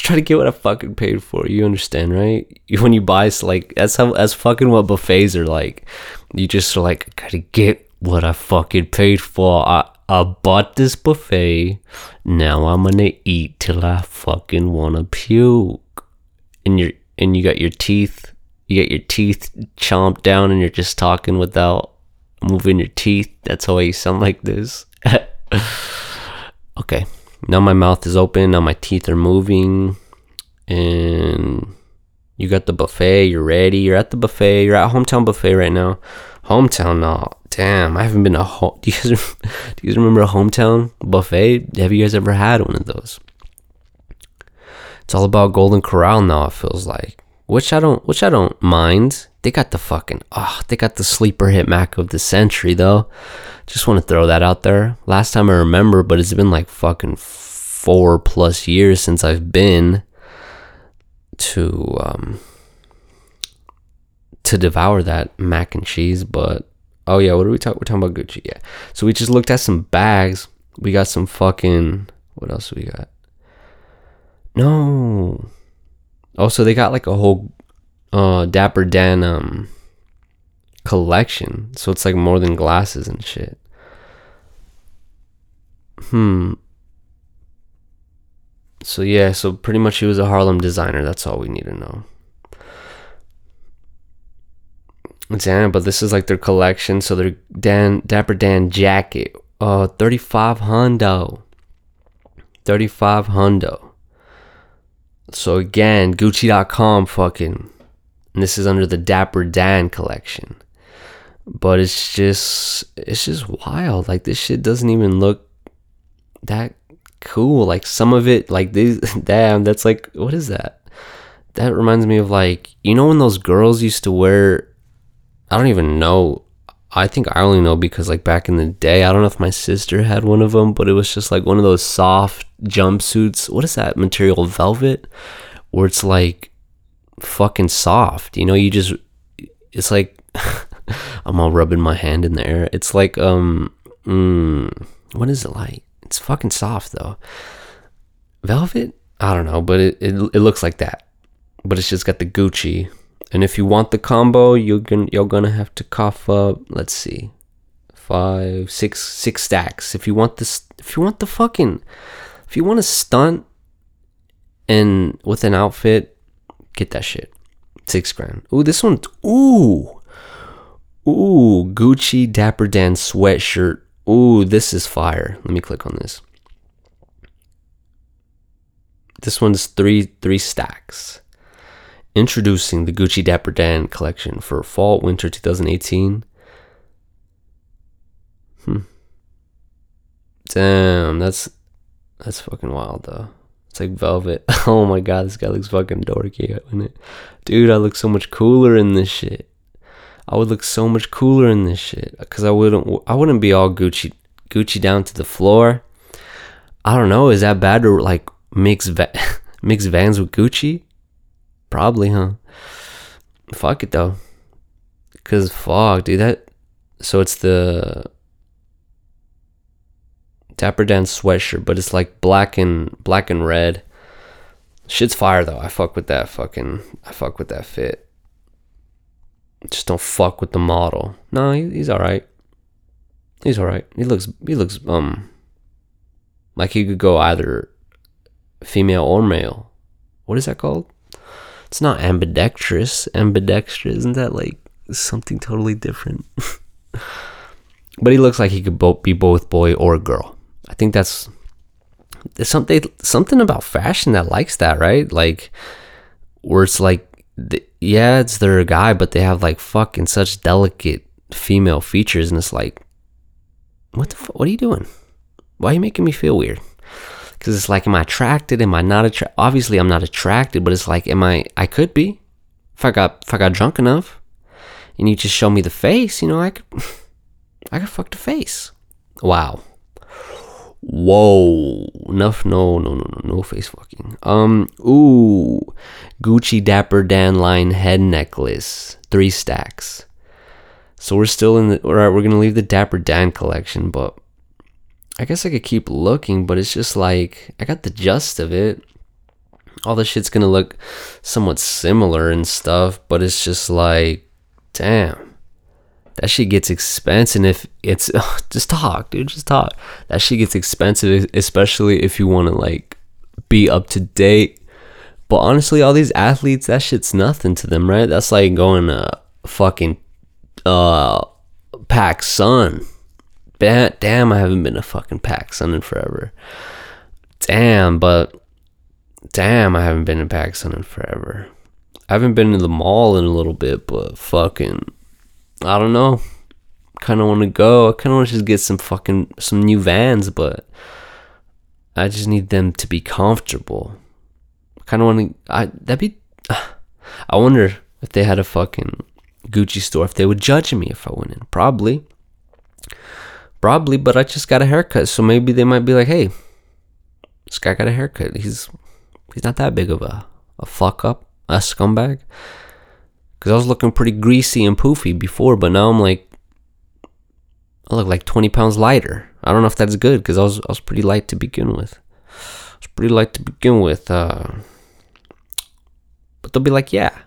Trying to get what I fucking paid for. You understand, right? [laughs] When you buy, like that's how that's fucking what buffets are like. You just are like gotta get what I fucking paid for. I I bought this buffet. Now I'm gonna eat till I fucking wanna puke. And you and you got your teeth, you got your teeth chomped down, and you're just talking without moving your teeth. That's why you sound like this. [laughs] okay, now my mouth is open. Now my teeth are moving, and you got the buffet. You're ready. You're at the buffet. You're at hometown buffet right now. Hometown, no, damn, I haven't been a home. [laughs] Do you guys, do you guys remember a hometown buffet? Have you guys ever had one of those? It's all about Golden Corral now. It feels like, which I don't, which I don't mind. They got the fucking, oh, they got the sleeper hit Mac of the century though. Just want to throw that out there. Last time I remember, but it's been like fucking four plus years since I've been to um to devour that mac and cheese. But oh yeah, what are we talking? We're talking about Gucci. Yeah. So we just looked at some bags. We got some fucking. What else we got? No. Oh, so they got like a whole uh Dapper Dan um collection. So it's like more than glasses and shit. Hmm. So yeah, so pretty much he was a Harlem designer. That's all we need to know. Damn, but this is like their collection. So their Dan Dapper Dan jacket, uh, thirty five hundo. Thirty five hundo. So again, Gucci.com fucking, and this is under the Dapper Dan collection. But it's just, it's just wild. Like this shit doesn't even look that cool. Like some of it, like these, [laughs] damn, that's like, what is that? That reminds me of like, you know, when those girls used to wear I don't even know. I think I only know because like back in the day, I don't know if my sister had one of them, but it was just like one of those soft jumpsuits. What is that material? Velvet, where it's like fucking soft. You know, you just it's like [laughs] I'm all rubbing my hand in the air. It's like um, mm, what is it like? It's fucking soft though. Velvet? I don't know, but it, it it looks like that. But it's just got the Gucci and if you want the combo, you're gonna you're gonna have to cough up. Let's see, five, six, six stacks. If you want this, if you want the fucking, if you want a stunt, and with an outfit, get that shit. Six grand. Ooh, this one. Ooh, ooh, Gucci Dapper Dan sweatshirt. Ooh, this is fire. Let me click on this. This one's three three stacks. Introducing the Gucci Dapper Dan collection for fall winter 2018. Hmm. Damn, that's that's fucking wild though. It's like velvet. [laughs] Oh my god, this guy looks fucking dorky it. Dude, I look so much cooler in this shit. I would look so much cooler in this shit cuz I wouldn't I wouldn't be all Gucci Gucci down to the floor. I don't know, is that bad to like mix va- [laughs] mix Vans with Gucci? Probably, huh? Fuck it though. Cause fuck, dude, that so it's the Dapper Dan sweatshirt, but it's like black and black and red. Shit's fire though. I fuck with that fucking I fuck with that fit. Just don't fuck with the model. No, he, he's alright. He's alright. He looks he looks um like he could go either female or male. What is that called? It's not ambidextrous. Ambidextrous isn't that like something totally different? [laughs] but he looks like he could both be both boy or girl. I think that's there's something something about fashion that likes that, right? Like where it's like yeah, it's their guy, but they have like fucking such delicate female features, and it's like, what the fuck? what are you doing? Why are you making me feel weird? because it's like am i attracted am i not attracted obviously i'm not attracted but it's like am i i could be if i got if i got drunk enough and you just show me the face you know i could [laughs] i could fuck the face wow whoa Enough. no no no no no face fucking um ooh gucci dapper dan line head necklace three stacks so we're still in the all right we're gonna leave the dapper dan collection but I guess I could keep looking, but it's just like I got the gist of it. All the shit's gonna look somewhat similar and stuff, but it's just like, damn, that shit gets expensive. If it's [laughs] just talk, dude, just talk. That shit gets expensive, especially if you want to like be up to date. But honestly, all these athletes, that shit's nothing to them, right? That's like going to fucking uh PacSun damn, I haven't been a fucking PacSun in forever. Damn, but damn, I haven't been in PacSun in forever. I haven't been to the mall in a little bit, but fucking, I don't know. Kind of want to go. I kind of want to just get some fucking some new vans, but I just need them to be comfortable. Kind of want to. I that'd be. [sighs] I wonder if they had a fucking Gucci store, if they would judge me if I went in. Probably. Probably, but I just got a haircut, so maybe they might be like, "Hey, this guy got a haircut. He's he's not that big of a a fuck up, a scumbag." Because I was looking pretty greasy and poofy before, but now I'm like, I look like 20 pounds lighter. I don't know if that's good because I was I was pretty light to begin with. I was pretty light to begin with. Uh, but they'll be like, "Yeah,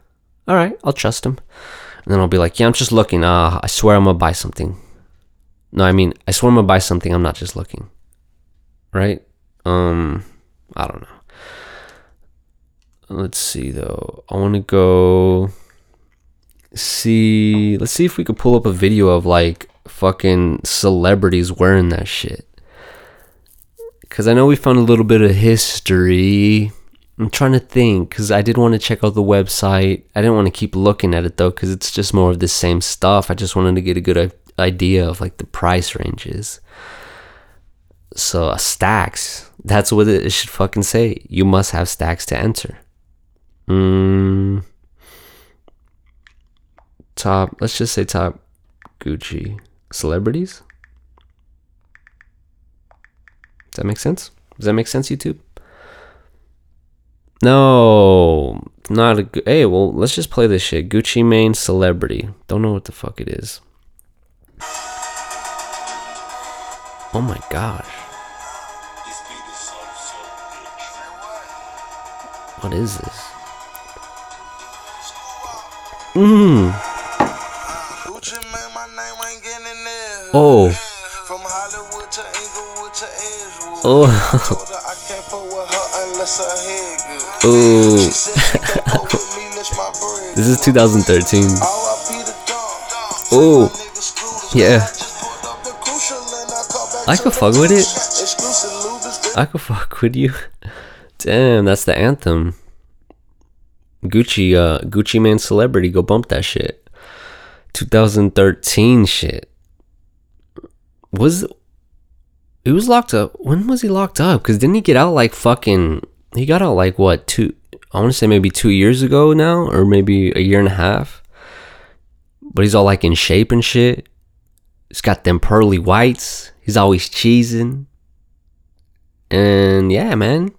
all right, I'll trust him." And then I'll be like, "Yeah, I'm just looking. Uh, I swear I'm gonna buy something." No, I mean, I swear I'm gonna buy something. I'm not just looking. Right? Um, I don't know. Let's see though. I want to go. See. Let's see if we could pull up a video of like fucking celebrities wearing that shit. Cause I know we found a little bit of history. I'm trying to think because I did want to check out the website. I didn't want to keep looking at it though because it's just more of the same stuff. I just wanted to get a good idea of like the price ranges. So uh, stacks. That's what it should fucking say. You must have stacks to enter. Mm, top. Let's just say top Gucci celebrities. Does that make sense? Does that make sense, YouTube? No, not a good. Hey, well, let's just play this shit. Gucci Mane celebrity. Don't know what the fuck it is. Oh my gosh. What is this? Mmm. Head good. Ooh. She said she can't fuck with me unless my bread This is 2013. R.I.P. the dog. Ooh. Nigga Scrooge. Yeah. Just pulled up the crucial and I caught back I to could fuck with it. I could fuck with you. Damn, that's the anthem. Gucci, uh, Gucci Mane Celebrity, go bump that shit. 2013 shit. Was he was locked up? When was he locked up? Because didn't he get out like fucking? He got out like what two? I want to say maybe two years ago now, or maybe a year and a half. But he's all like in shape and shit. He's got them pearly whites. He's always cheesing. And yeah, man.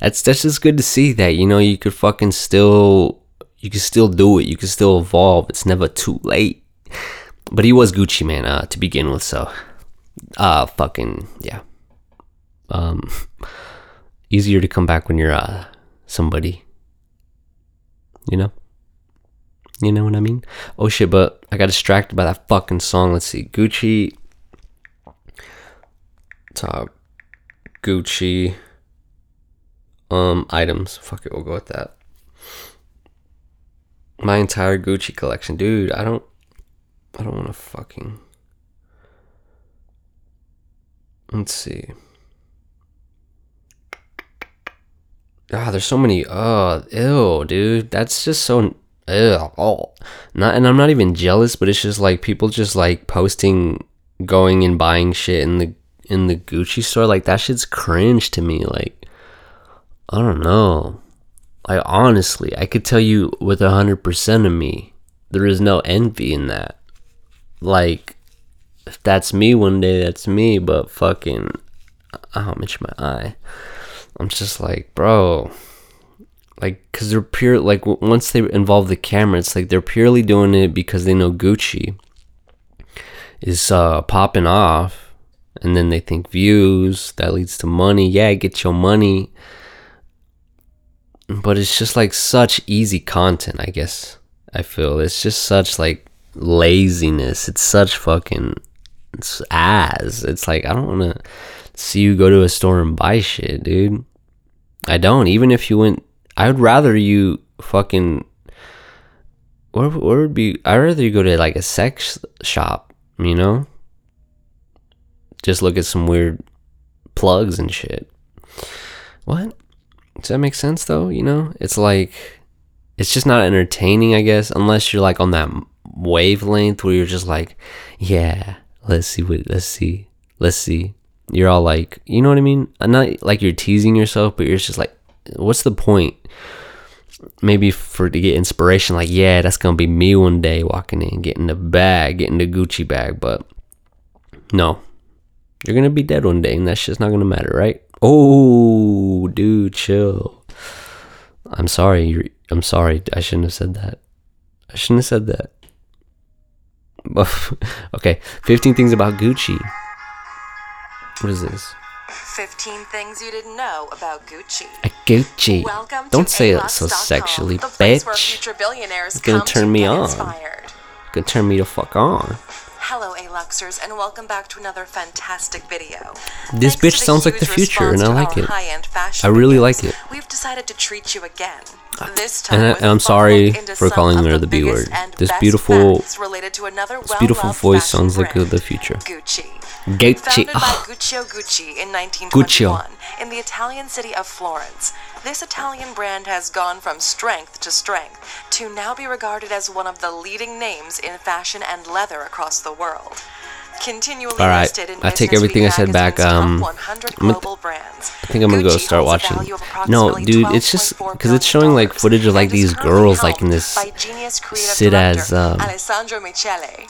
That's that's just good to see that, you know, you could fucking still you can still do it. You can still evolve. It's never too late. But he was Gucci Mane uh to begin with, so uh fucking yeah. Um [laughs] easier to come back when you're uh somebody. You know? You know what I mean? Oh shit, but I got distracted by that fucking song. Let's see. Gucci top Gucci um items. Fuck it, we'll go with that. My entire Gucci collection, dude. I don't I don't want to fucking Let's see. Ah, there's so many. Oh, ew, dude. That's just so. Ew. Oh, not, and I'm not even jealous, but it's just like people just like posting, going and buying shit in the in the Gucci store. Like that shit's cringe to me. Like, I don't know. Like honestly, I could tell you with a hundred percent of me, there is no envy in that. Like, if that's me one day, that's me. But fucking, I'll itch my eye. I'm just like, bro, like, cause they're pure. Like, w- once they involve the camera, it's like they're purely doing it because they know Gucci is uh, popping off, and then they think views that leads to money. Yeah, get your money, but it's just like such easy content. I guess I feel it's just such like laziness. It's such fucking it's ass. It's like I don't want to see you go to a store and buy shit, dude. I don't. Even if you went, I would rather you fucking. Where, where would be? I'd rather you go to like a sex shop, you know? Just look at some weird plugs and shit. What? Does that make sense though? You know? It's like. It's just not entertaining, I guess, unless you're like on that wavelength where you're just like, yeah, let's see what, let's see, let's see you're all like, you know what I mean? I'm not like you're teasing yourself, but you're just like, what's the point? Maybe for to get inspiration, like, yeah, that's gonna be me one day walking in, getting the bag, getting the Gucci bag, but no, you're gonna be dead one day, and that's just not gonna matter, right? Oh, dude, chill. I'm sorry. I'm sorry. I shouldn't have said that. I shouldn't have said that. [laughs] okay, 15 things about Gucci. What is this? 15 things you didn't know about Gucci. A Gucci. Welcome Don't say it so sexually, bitch. future billionaires It's gonna turn me on. Inspired. Gonna turn me the fuck on. Hello, A-Luxers, and welcome back to another fantastic video. This bitch sounds like the future, and I like it. our high-end fashion I really videos, like it. We've decided to treat you again. This time And I, I'm sorry for calling her the B word. This beautiful- This beautiful voice sounds like brand, the future. Gucci. Gucci. Founded by Oh, Guccio Gucci in 1921 in the Italian city of Florence, this Italian brand has gone from strength to strength to now be regarded as one of the leading names in fashion and leather across the world. Continually All right, I take everything I said back, um, I'm gonna- I think I'm gonna go start watching. No, dude, it's just because it's showing like footage of like these girls like in this sit as, um,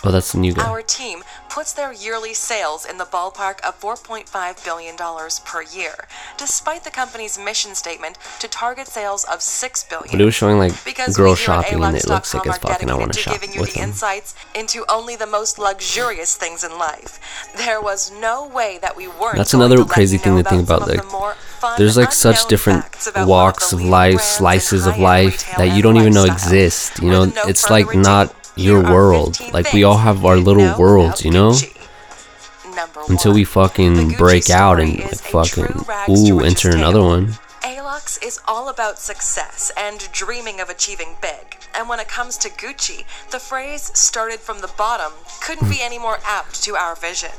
Oh, that's the new guy. Our team puts their yearly sales in the ballpark of $4.5 billion per year, despite the company's mission statement to target sales of $6 billion. But it was showing like Because girls we here at shopping, and it looks like as are fuck, and I want to shop with them. insights into only the most luxurious things in life. There was no way that we weren't. That's another crazy thing to think about, like, the There's like such different facts about one of walks of life, slices of life that you don't even know exist. You know, no it's like not your world. Like we all have our little worlds, you know. Until we fucking break out and like fucking true rags to ooh enter another one. Alux is all about success and dreaming of achieving big. And when it comes to Gucci, the phrase started from the bottom couldn't be any more apt to our vision.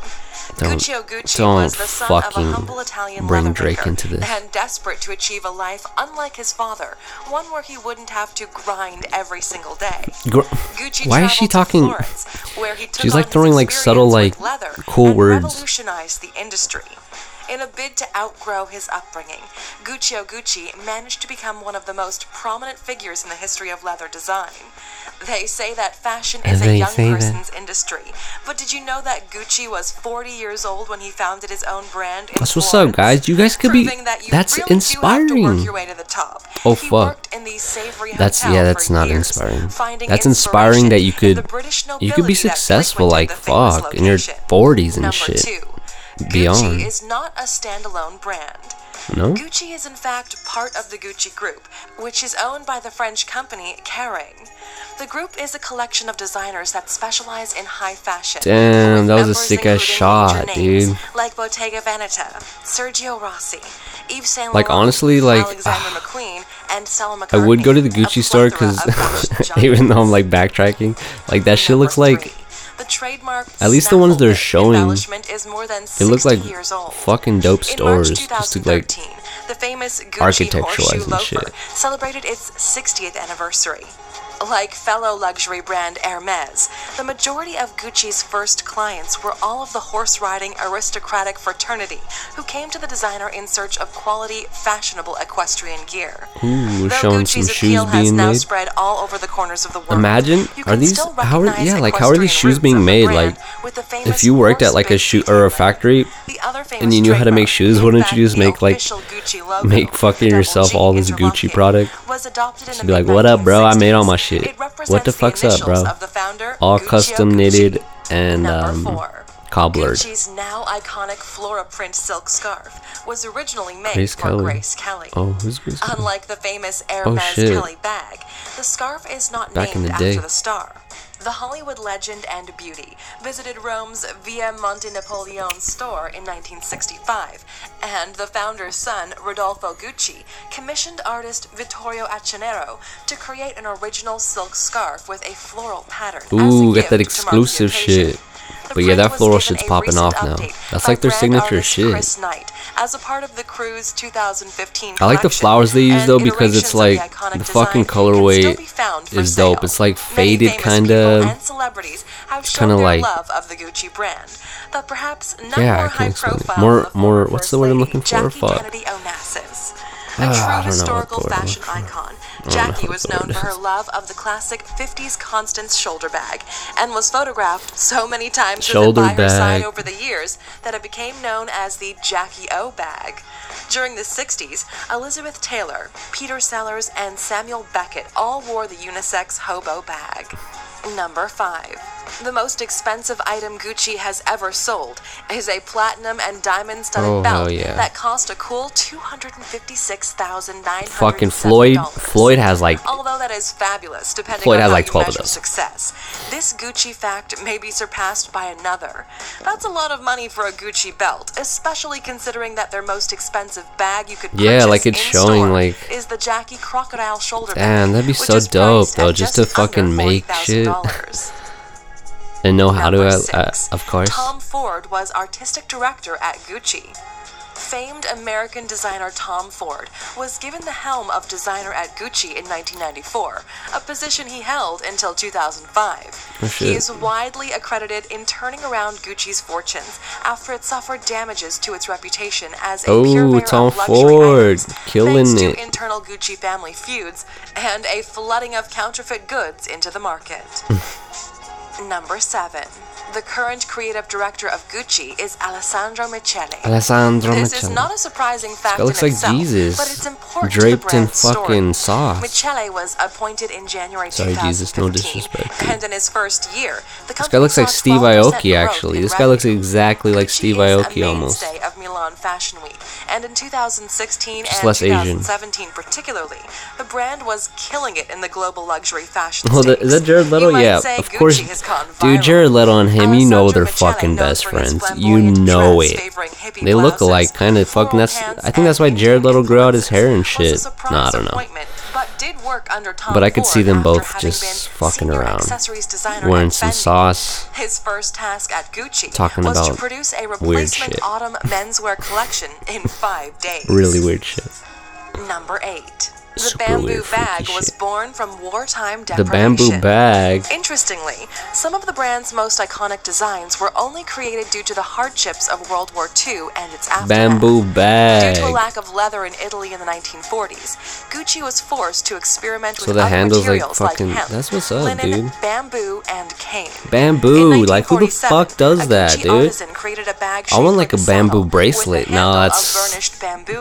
Don't- Guccio Gucci don't was the son of a humble Italian bring Drake into this. and desperate to achieve a life unlike his father, one where he wouldn't have to grind every single day. Gr- Why is she talking? Florence, where he took She's, like, throwing, like, subtle, like, leather cool words. revolutionized the industry. In a bid to outgrow his upbringing, Guccio Gucci managed to become one of the most prominent figures in the history of leather design. They say that fashion is a young say that. person's industry. But did you know that Gucci was 40 years old when he founded his own brand in That's what's up, guys. You guys could be. That that's really Do have to inspiring. work your way to the top. Oh, He fuck. worked in the Savoy That's yeah, that's not years, inspiring. That's inspiring that you could you could be successful like fuck in your 40s and shit. two, Beyond. Gucci is not a standalone brand. No? Gucci is in fact part of the Gucci Group, which is owned by the French company Kering. The group is a collection of designers that specialize in high fashion. Damn, that was a sick ass shot, dude. Like Bottega Veneta, Sergio Rossi, Yves Saint Laurent, Like, honestly, like, Alexander McQueen, and Stella I would go to the Gucci store because [laughs] even though I'm like backtracking, like that shit looks like the trademark At least the ones they're showing, embellishment is more than they look 60 like fucking dope stores. Just to like 2013, the famous Gucci and shit. celebrated its 60th anniversary. Like fellow luxury brand Hermes, the majority of Gucci's first clients were all of the horse riding aristocratic fraternity who came to the designer in search of quality, fashionable equestrian gear. ooh, Though showing Gucci's some shoes being now made. spread all over the corners of the world. Imagine, are these still how are yeah like how are these shoes being made? Like if you worked at like a shoe or a factory, The other and you knew how to make shoes, wouldn't you just make, like, make fucking yourself all this Gucci product? was adopted in Just be like, "What up, bro? I made all my mid-1960s. Shit. What the fuck's up, bro?" the founder, All Guccio custom Gucci. knitted and um, cobblered. Gucci's now iconic flora print silk scarf was originally made Grace for Kelly. Grace Kelly. Oh, who's Grace Kelly? Unlike the famous Hermes shit. Kelly bag, the scarf is not Back in named the day. after the star. The Hollywood legend and beauty visited Rome's Via Monte Napoleon store in 1965, and the founder's son, Rodolfo Gucci, commissioned artist Vittorio Accornero to create an original silk scarf with a floral pattern. Ooh, got gift that to mark the exclusive shit. But yeah, that floral shit's popping off now. That's like their signature shit. Chris Knight as a part of the Cruise 2015 I like the flowers they use though because it's of the like the fucking colorway still be found for is dope. It's like faded kinda- people and celebrities have shown kinda their like- love of the Gucci brand, but perhaps none Yeah, I more can high explain it. More- more- what's the word I'm looking for? Fuck. Kennedy Onassis. A Ah, I true don't know what historical the word I'm fashion looking for. [laughs] Jackie was known for her love of the classic 50s Constance shoulder bag and was photographed so many times with it by her side over the years that it became known as the Jackie O bag. During the 60s, Elizabeth Taylor, Peter Sellers, and Samuel Beckett all wore the unisex hobo bag. Number 5. The most expensive item Gucci has ever sold is a platinum and diamond studded Oh, belt yeah. that cost a cool $256,900. Fucking Floyd. Floyd has like Although that is fabulous, depending Floyd on has like 12 of those. success. This Gucci fact may be surpassed by another. That's a lot of money for a Gucci belt, especially considering that their most expensive bag you could Yeah, purchase like it's in showing, like- is the Jackie crocodile shoulder Damn, bag, that'd be so dope, though, just to fucking make shit. [laughs] $40,000. and know how to, Number uh, uh, six. of course. Tom Ford was artistic director at Gucci. Famed American designer Tom Ford was given the helm of designer at Gucci in 1994, a position he held until 2005. Oh, he is widely accredited in turning around Gucci's fortunes after it suffered damages to its reputation as a Oh, purveyor Tom of luxury Ford, items, killing thanks it. to internal Gucci family feuds and a flooding of counterfeit goods into the market. [laughs] Number 7. The current creative director of Gucci is Alessandro Michele. Alessandro This is not a surprising fact guy looks in like itself, Jesus, but it's important draped in brand's story. fucking sauce. Michele was appointed in January Sorry, 2015, Jesus, no disrespect, dude. and in his first year, the This guy looks like Steve Aoki, actually. This guy looks exactly like Steve Aoki almost. Of Milan Fashion Week, and in 2016 Just and less Asian. 2017 particularly, the brand was killing it in the global luxury fashion Oh, that, is that Jared Leto? Yeah, of Gucci course. Dude. Jared Leto and him, you uh, know Alessandro they're fucking best friends. You know it. They look alike, kind of fucking. That's. I think that's why Jared Leto grew out his hair and shit. Nah, I don't know. But did work under Tom But I could see them both just fucking around, Wearing some sauce. His first task at Gucci Talking was to about produce a weird replacement shit. autumn menswear collection in five days. Really weird shit. Number eight. The bamboo bag was born from wartime The bamboo bag. Interestingly, some of the brand's most iconic designs were only created due to the hardships of World War II and its aftermath. Bamboo bag. Due to a lack of leather in Italy in the 1940s, Gucci was forced to experiment So with the other handle's like materials fucking- hemp, that's what's up, linen, dude. bamboo, and cane. Bamboo. Like, who the fuck does that, dude? created a bag I want like a bamboo bracelet. No, that's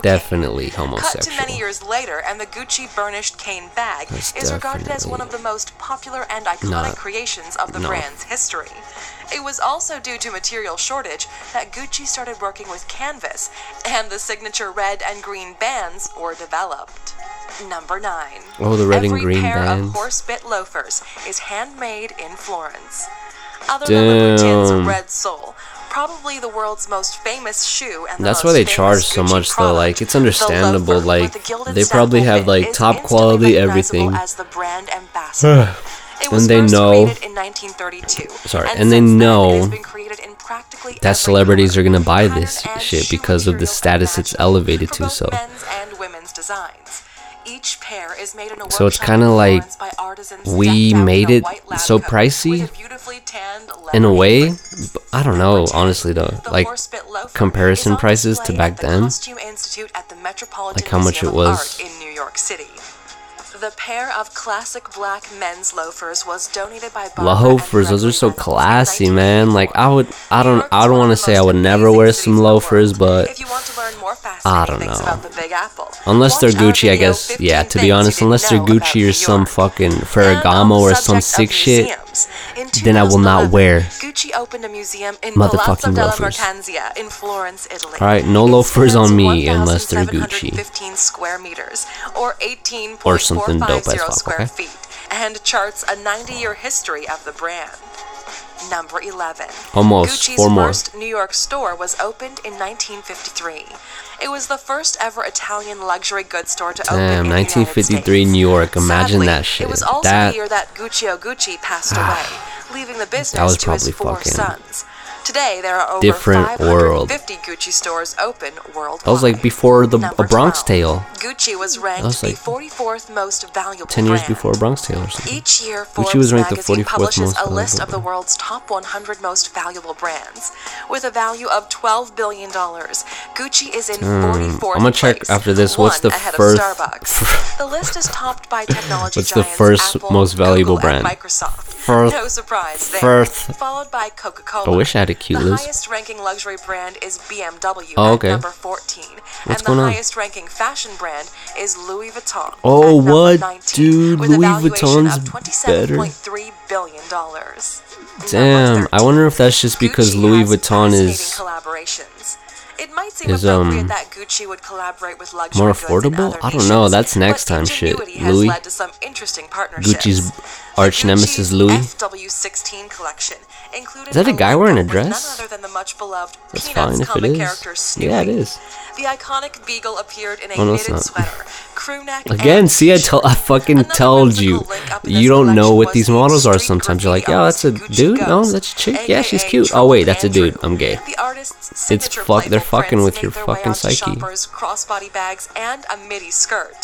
definitely definitely Cut to many years later, and the Gucci burnished cane bag That's is regarded as one of the most popular and iconic Not- creations of the no. brand's history. It was also due to material shortage that Gucci started working with canvas, and the signature red and green bands were developed. Number 9. Oh, the red and Every green pair bands. of horse-bit loafers is handmade in Florence. Other than Louboutin's Damn. Red Sole, probably the world's most famous shoe and the That's why they charge so Gucci much, though. Like, it's understandable, loafer like, the they probably have, like, top quality everything. As the brand [sighs] ambassador. It And they know- in 1932, Sorry, and and they then know has been created in that celebrities are gonna buy this shit because of the status it's elevated to, so. So it's kinda in like Florence by artisans we made it so pricey with a beautifully tanned in a way. I don't know, honestly though. Like comparison prices to back then. Costume Institute at the Metropolitan Like how much it of was. The pair of classic black men's loafers was donated by Barbara Loafers, those are so classy, man. Like I would I don't I don't want to say I would never wear some loafers, but I don't know. Unless they're Gucci, I guess. Yeah, to be honest, unless they're Gucci or some fucking Ferragamo or some sick shit then I will not wear Gucci opened a museum in motherfucking loafers. Florence, All right, no loafers on me unless they're Gucci. Square meters, or, or some 450 square okay. feet and charts a 90 year history of the brand. Number 11. Almost Gucci's four more. first New York store was opened in 1953. It was the first ever Italian luxury goods store to open Damn, in 1953 New York. Imagine Sadly, that shit. It was also that... the year that Guccio Gucci passed ah. away, leaving the business to his four fucking... sons. Today, there are over different world. 550 Gucci stores open worldwide. that was like before the Number a Bronx 12. Tale. Gucci was ranked was like the 44th most valuable 10 years brand. before Bronx Tale or something. Each year, Forbes was ranked the magazine 44th publishes most a list of the world's top 100 most valuable brands. With a value of $12 billion, Gucci is in 44th I'm gonna check place, after this, what's the first- [laughs] the list is topped by technology What's the giants first Apple, most valuable Google, and brand? Microsoft. First- no surprise there. first- Followed by Coca-Cola. I wish I had a cute The list. highest ranking luxury brand is BMW Oh, at okay. number 14. What's and going the on? highest ranking fashion brand is Louis Vuitton. Oh, at what? 19, Dude, Louis Vuitton's better. $27.3 billion. Damn, I wonder if that's just because Gucci Louis Vuitton is collaborations. It might seem is, um, that Gucci would collaborate with luxury more affordable? I don't know, that's next time shit. Louis? led to some interesting partnerships. Gucci's arch nemesis, Louis? FW16 collection Is that a guy wearing a dress? None other than the much beloved That's fine if it is. Yeah, it is. The iconic beagle appeared in a Oh, no, knitted sweater, crew neck, Again, see, I tell, I fucking told you. link up in You don't know what these models are. Sometimes you're like, yeah, that's a dude. No, that's a chick. Yeah, she's cute. Oh wait, that's a dude. I'm gay. It's fuck- they're fucking with your fucking psyche. Crossbody bags, and a midi skirt.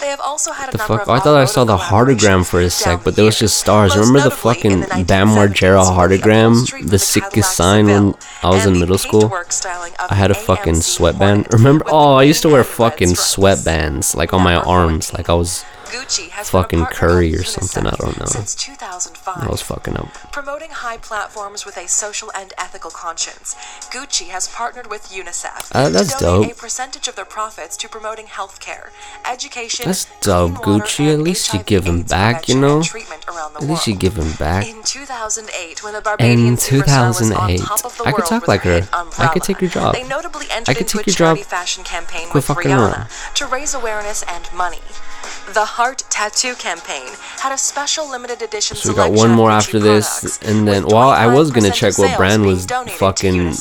They have also had The fuck? Oh, I thought I saw the hologram for a sec, but there was just stars. Remember the fucking Bam Margera with the hologram? upholstery The for sickest sign when I was in middle school. paintwork styling of I had a fucking sweatband. Remember? Oh, I used to wear green and red fucking sweatbands like on my arms, like I was Gucci has fucking Curry or something, I don't know. Since 2005. I was fucking up. Promoting high platforms with a social and ethical conscience, Gucci has partnered with UNICEF Uh, that's to donate dope. a percentage of their profits to promoting healthcare, education, That's dope, Gucci. At least you give give 'em AIDS back, you know? and treatment around the At least you give him back. In 2008, when the Barbadian In superstar was on 2008. top of the I could world talk like her. I could take your job. They notably entered I could into take a your charity job. fashion campaign Quit with fucking Rihanna around. to raise awareness and money. The Heart Tattoo campaign had a special limited edition So we got one more after this, and then well, I was gonna check what brand was to fucking.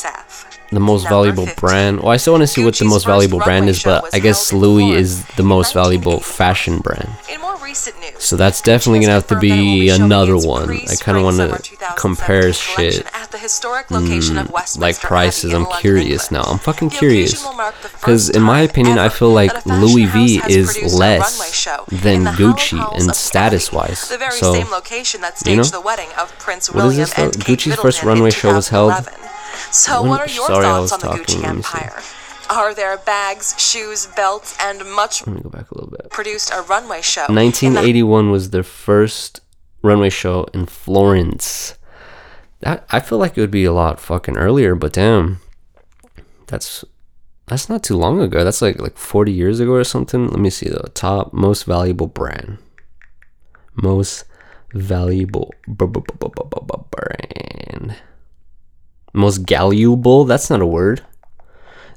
The most Number valuable 15. brand. Well, I still want to see what the most valuable brand is, but I guess Louis is the most valuable fashion brand. In more recent news, So that's definitely gonna have to confirmed that it will be another one. I kind of want to compare shit. at the historic location of hmm, Westminster like prices. I'm curious now. I'm fucking curious. occasion will mark the Because in my opinion, I feel like that a fashion Louis V is less runway show in than Gucci in status-wise. So same location that you know? staged the wedding of Prince What is this, and Gucci's first runway show was held- 2011. So, what are your sorry, thoughts on the Gucci let me see. empire? Are there bags, shoes, belts, and much let me go back a little bit. produced a runway show? in the 1981 was their first runway show in Florence. That I feel like it would be a lot fucking earlier, but damn, that's that's not too long ago. That's like like 40 years ago or something. Let me see the top most valuable brand, most valuable brand, most valuable. That's not a word.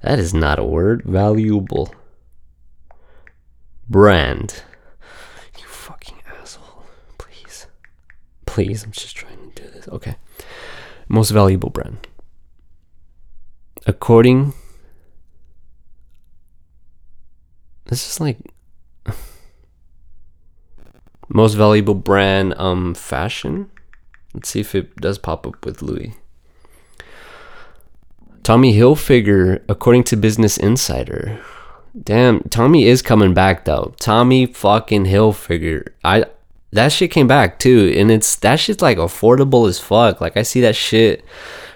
That is not a word. Valuable brand. You fucking asshole. Please. Please, I'm just trying to do this. Okay. Most valuable brand. According. This is like. [laughs] Most valuable brand, um, fashion. Let's see if it does pop up with Louis. Tommy Hilfiger, according to Business Insider. Damn, Tommy is coming back though. Tommy fucking Hilfiger. I that shit came back too, and it's that shit's like affordable as fuck. Like I see that shit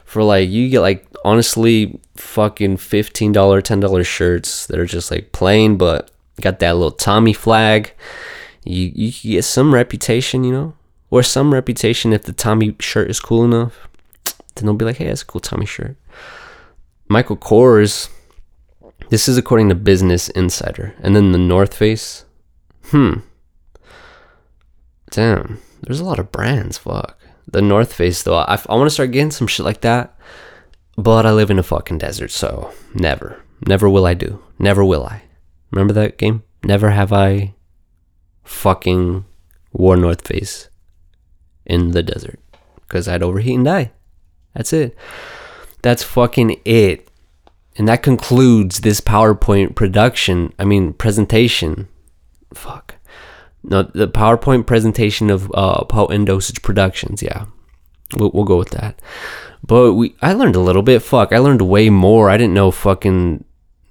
for like you get like honestly fucking fifteen dollar, ten dollar shirts that are just like plain, but got that little Tommy flag. You you get some reputation, you know, or some reputation if the Tommy shirt is cool enough. Then they'll be like, hey, that's a cool Tommy shirt. Michael Kors. This is according to Business Insider. And then the North Face. Hmm. Damn. There's a lot of brands. Fuck. The North Face, though. I, I want to start getting some shit like that. But I live in a fucking desert, so never. Never will I do. Never will I. Remember that game? Never have I fucking wore North Face in the desert. Because I'd overheat and die. That's it. That's fucking it. And that concludes this PowerPoint production. I mean, presentation. Fuck. No, the PowerPoint presentation of uh, Potent Dosage Productions. Yeah, we'll, we'll go with that. But we, I learned a little bit. Fuck, I learned way more. I didn't know fucking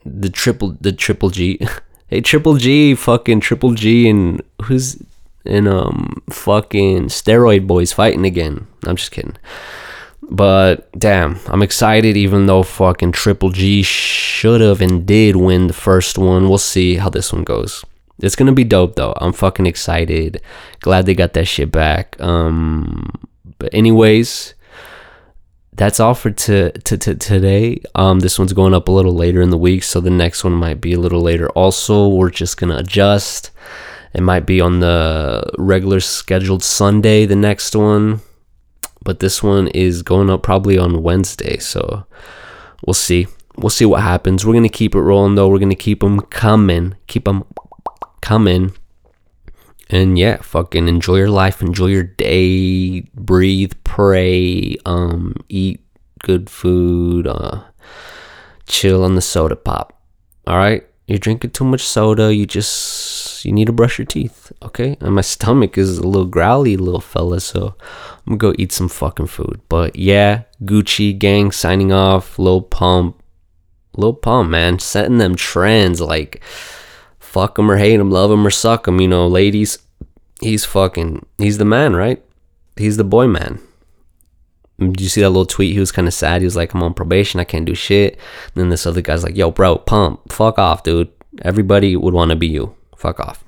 the triple, the triple G. [laughs] hey, triple G, fucking triple G, and who's in um fucking steroid boys fighting again? I'm just kidding. But damn, I'm excited even though fucking Triple G should have and did win the first one. We'll see how this one goes. It's gonna be dope though. I'm fucking excited. Glad they got that shit back. Um but anyways, that's all for to, to, to today. Um, this one's going up a little later in the week, so the next one might be a little later. Also, we're just gonna adjust. It might be on the regular scheduled Sunday, the next one, but this one is going up probably on Wednesday. So we'll see. We'll see what happens. We're gonna keep it rolling though. We're gonna keep them coming. Keep them coming. And yeah, fucking enjoy your life, enjoy your day, breathe, pray, um, eat good food, uh, chill on the soda pop. All right, you're drinking too much soda. You just you need to brush your teeth, okay? And my [laughs] stomach is a little growly, little fella, so I'm gonna go eat some fucking food. But yeah, Gucci gang signing off. Lil Pump, Lil Pump, man, setting them trends like fuck him or hate him, love him or suck him, you know, ladies. He's fucking, he's the man, right? He's the boy man. Did you see that little tweet? He was kind of sad. He was like, I'm on probation. I can't do shit. And then this other guy's like, yo, bro, pump. Fuck off, dude. Everybody would want to be you. Fuck off.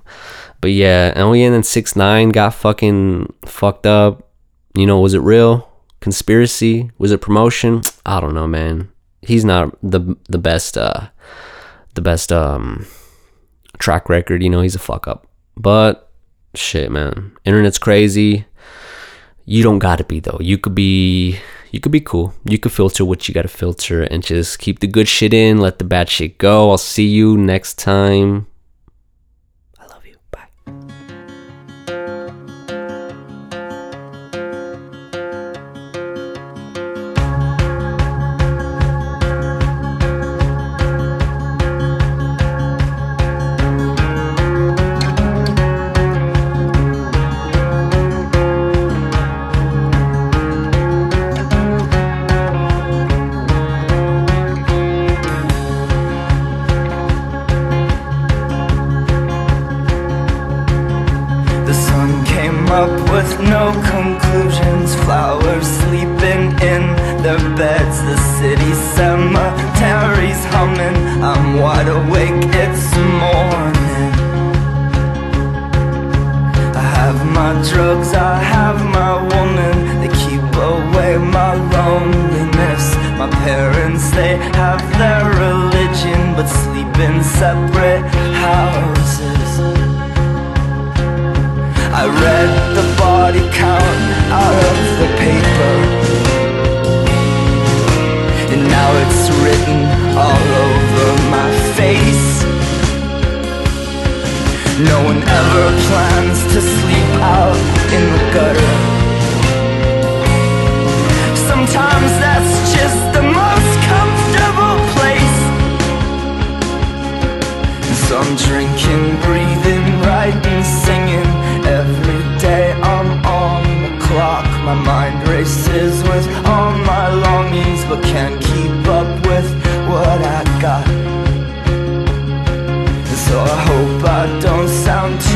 But yeah, and we then 6 9 got fucking fucked up. You know, was it real? Conspiracy? Was it promotion? I don't know, man. He's not the the best uh the best um track record, you know, he's a fuck up. But shit, man. Internet's crazy. You don't gotta be though. You could be you could be cool. You could filter what you gotta filter and just keep the good shit in, let the bad shit go. I'll see you next time.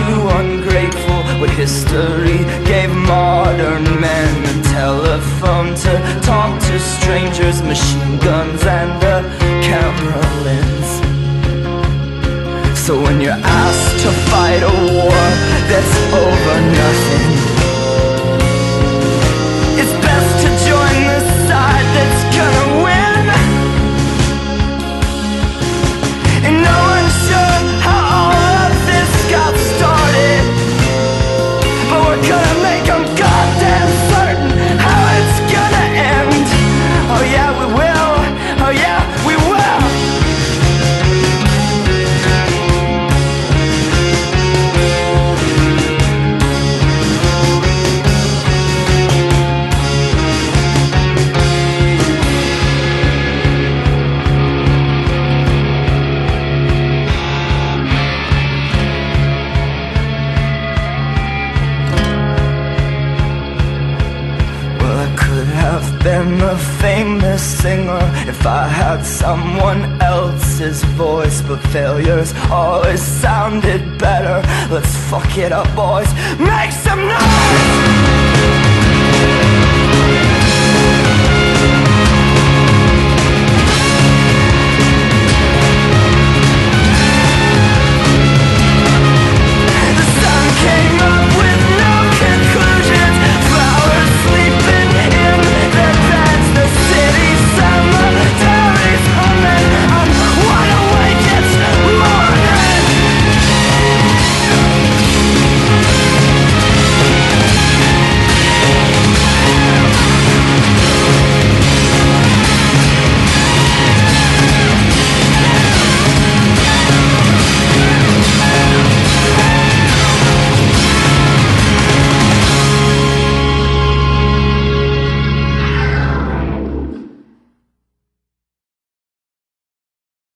Too ungrateful What history gave modern men A telephone to talk to strangers Machine guns and a camera lens. So when you're asked to fight a war that's over nothing, singer if I had someone else's voice. But failures always sounded better. Let's fuck it up, boys. Make some noise!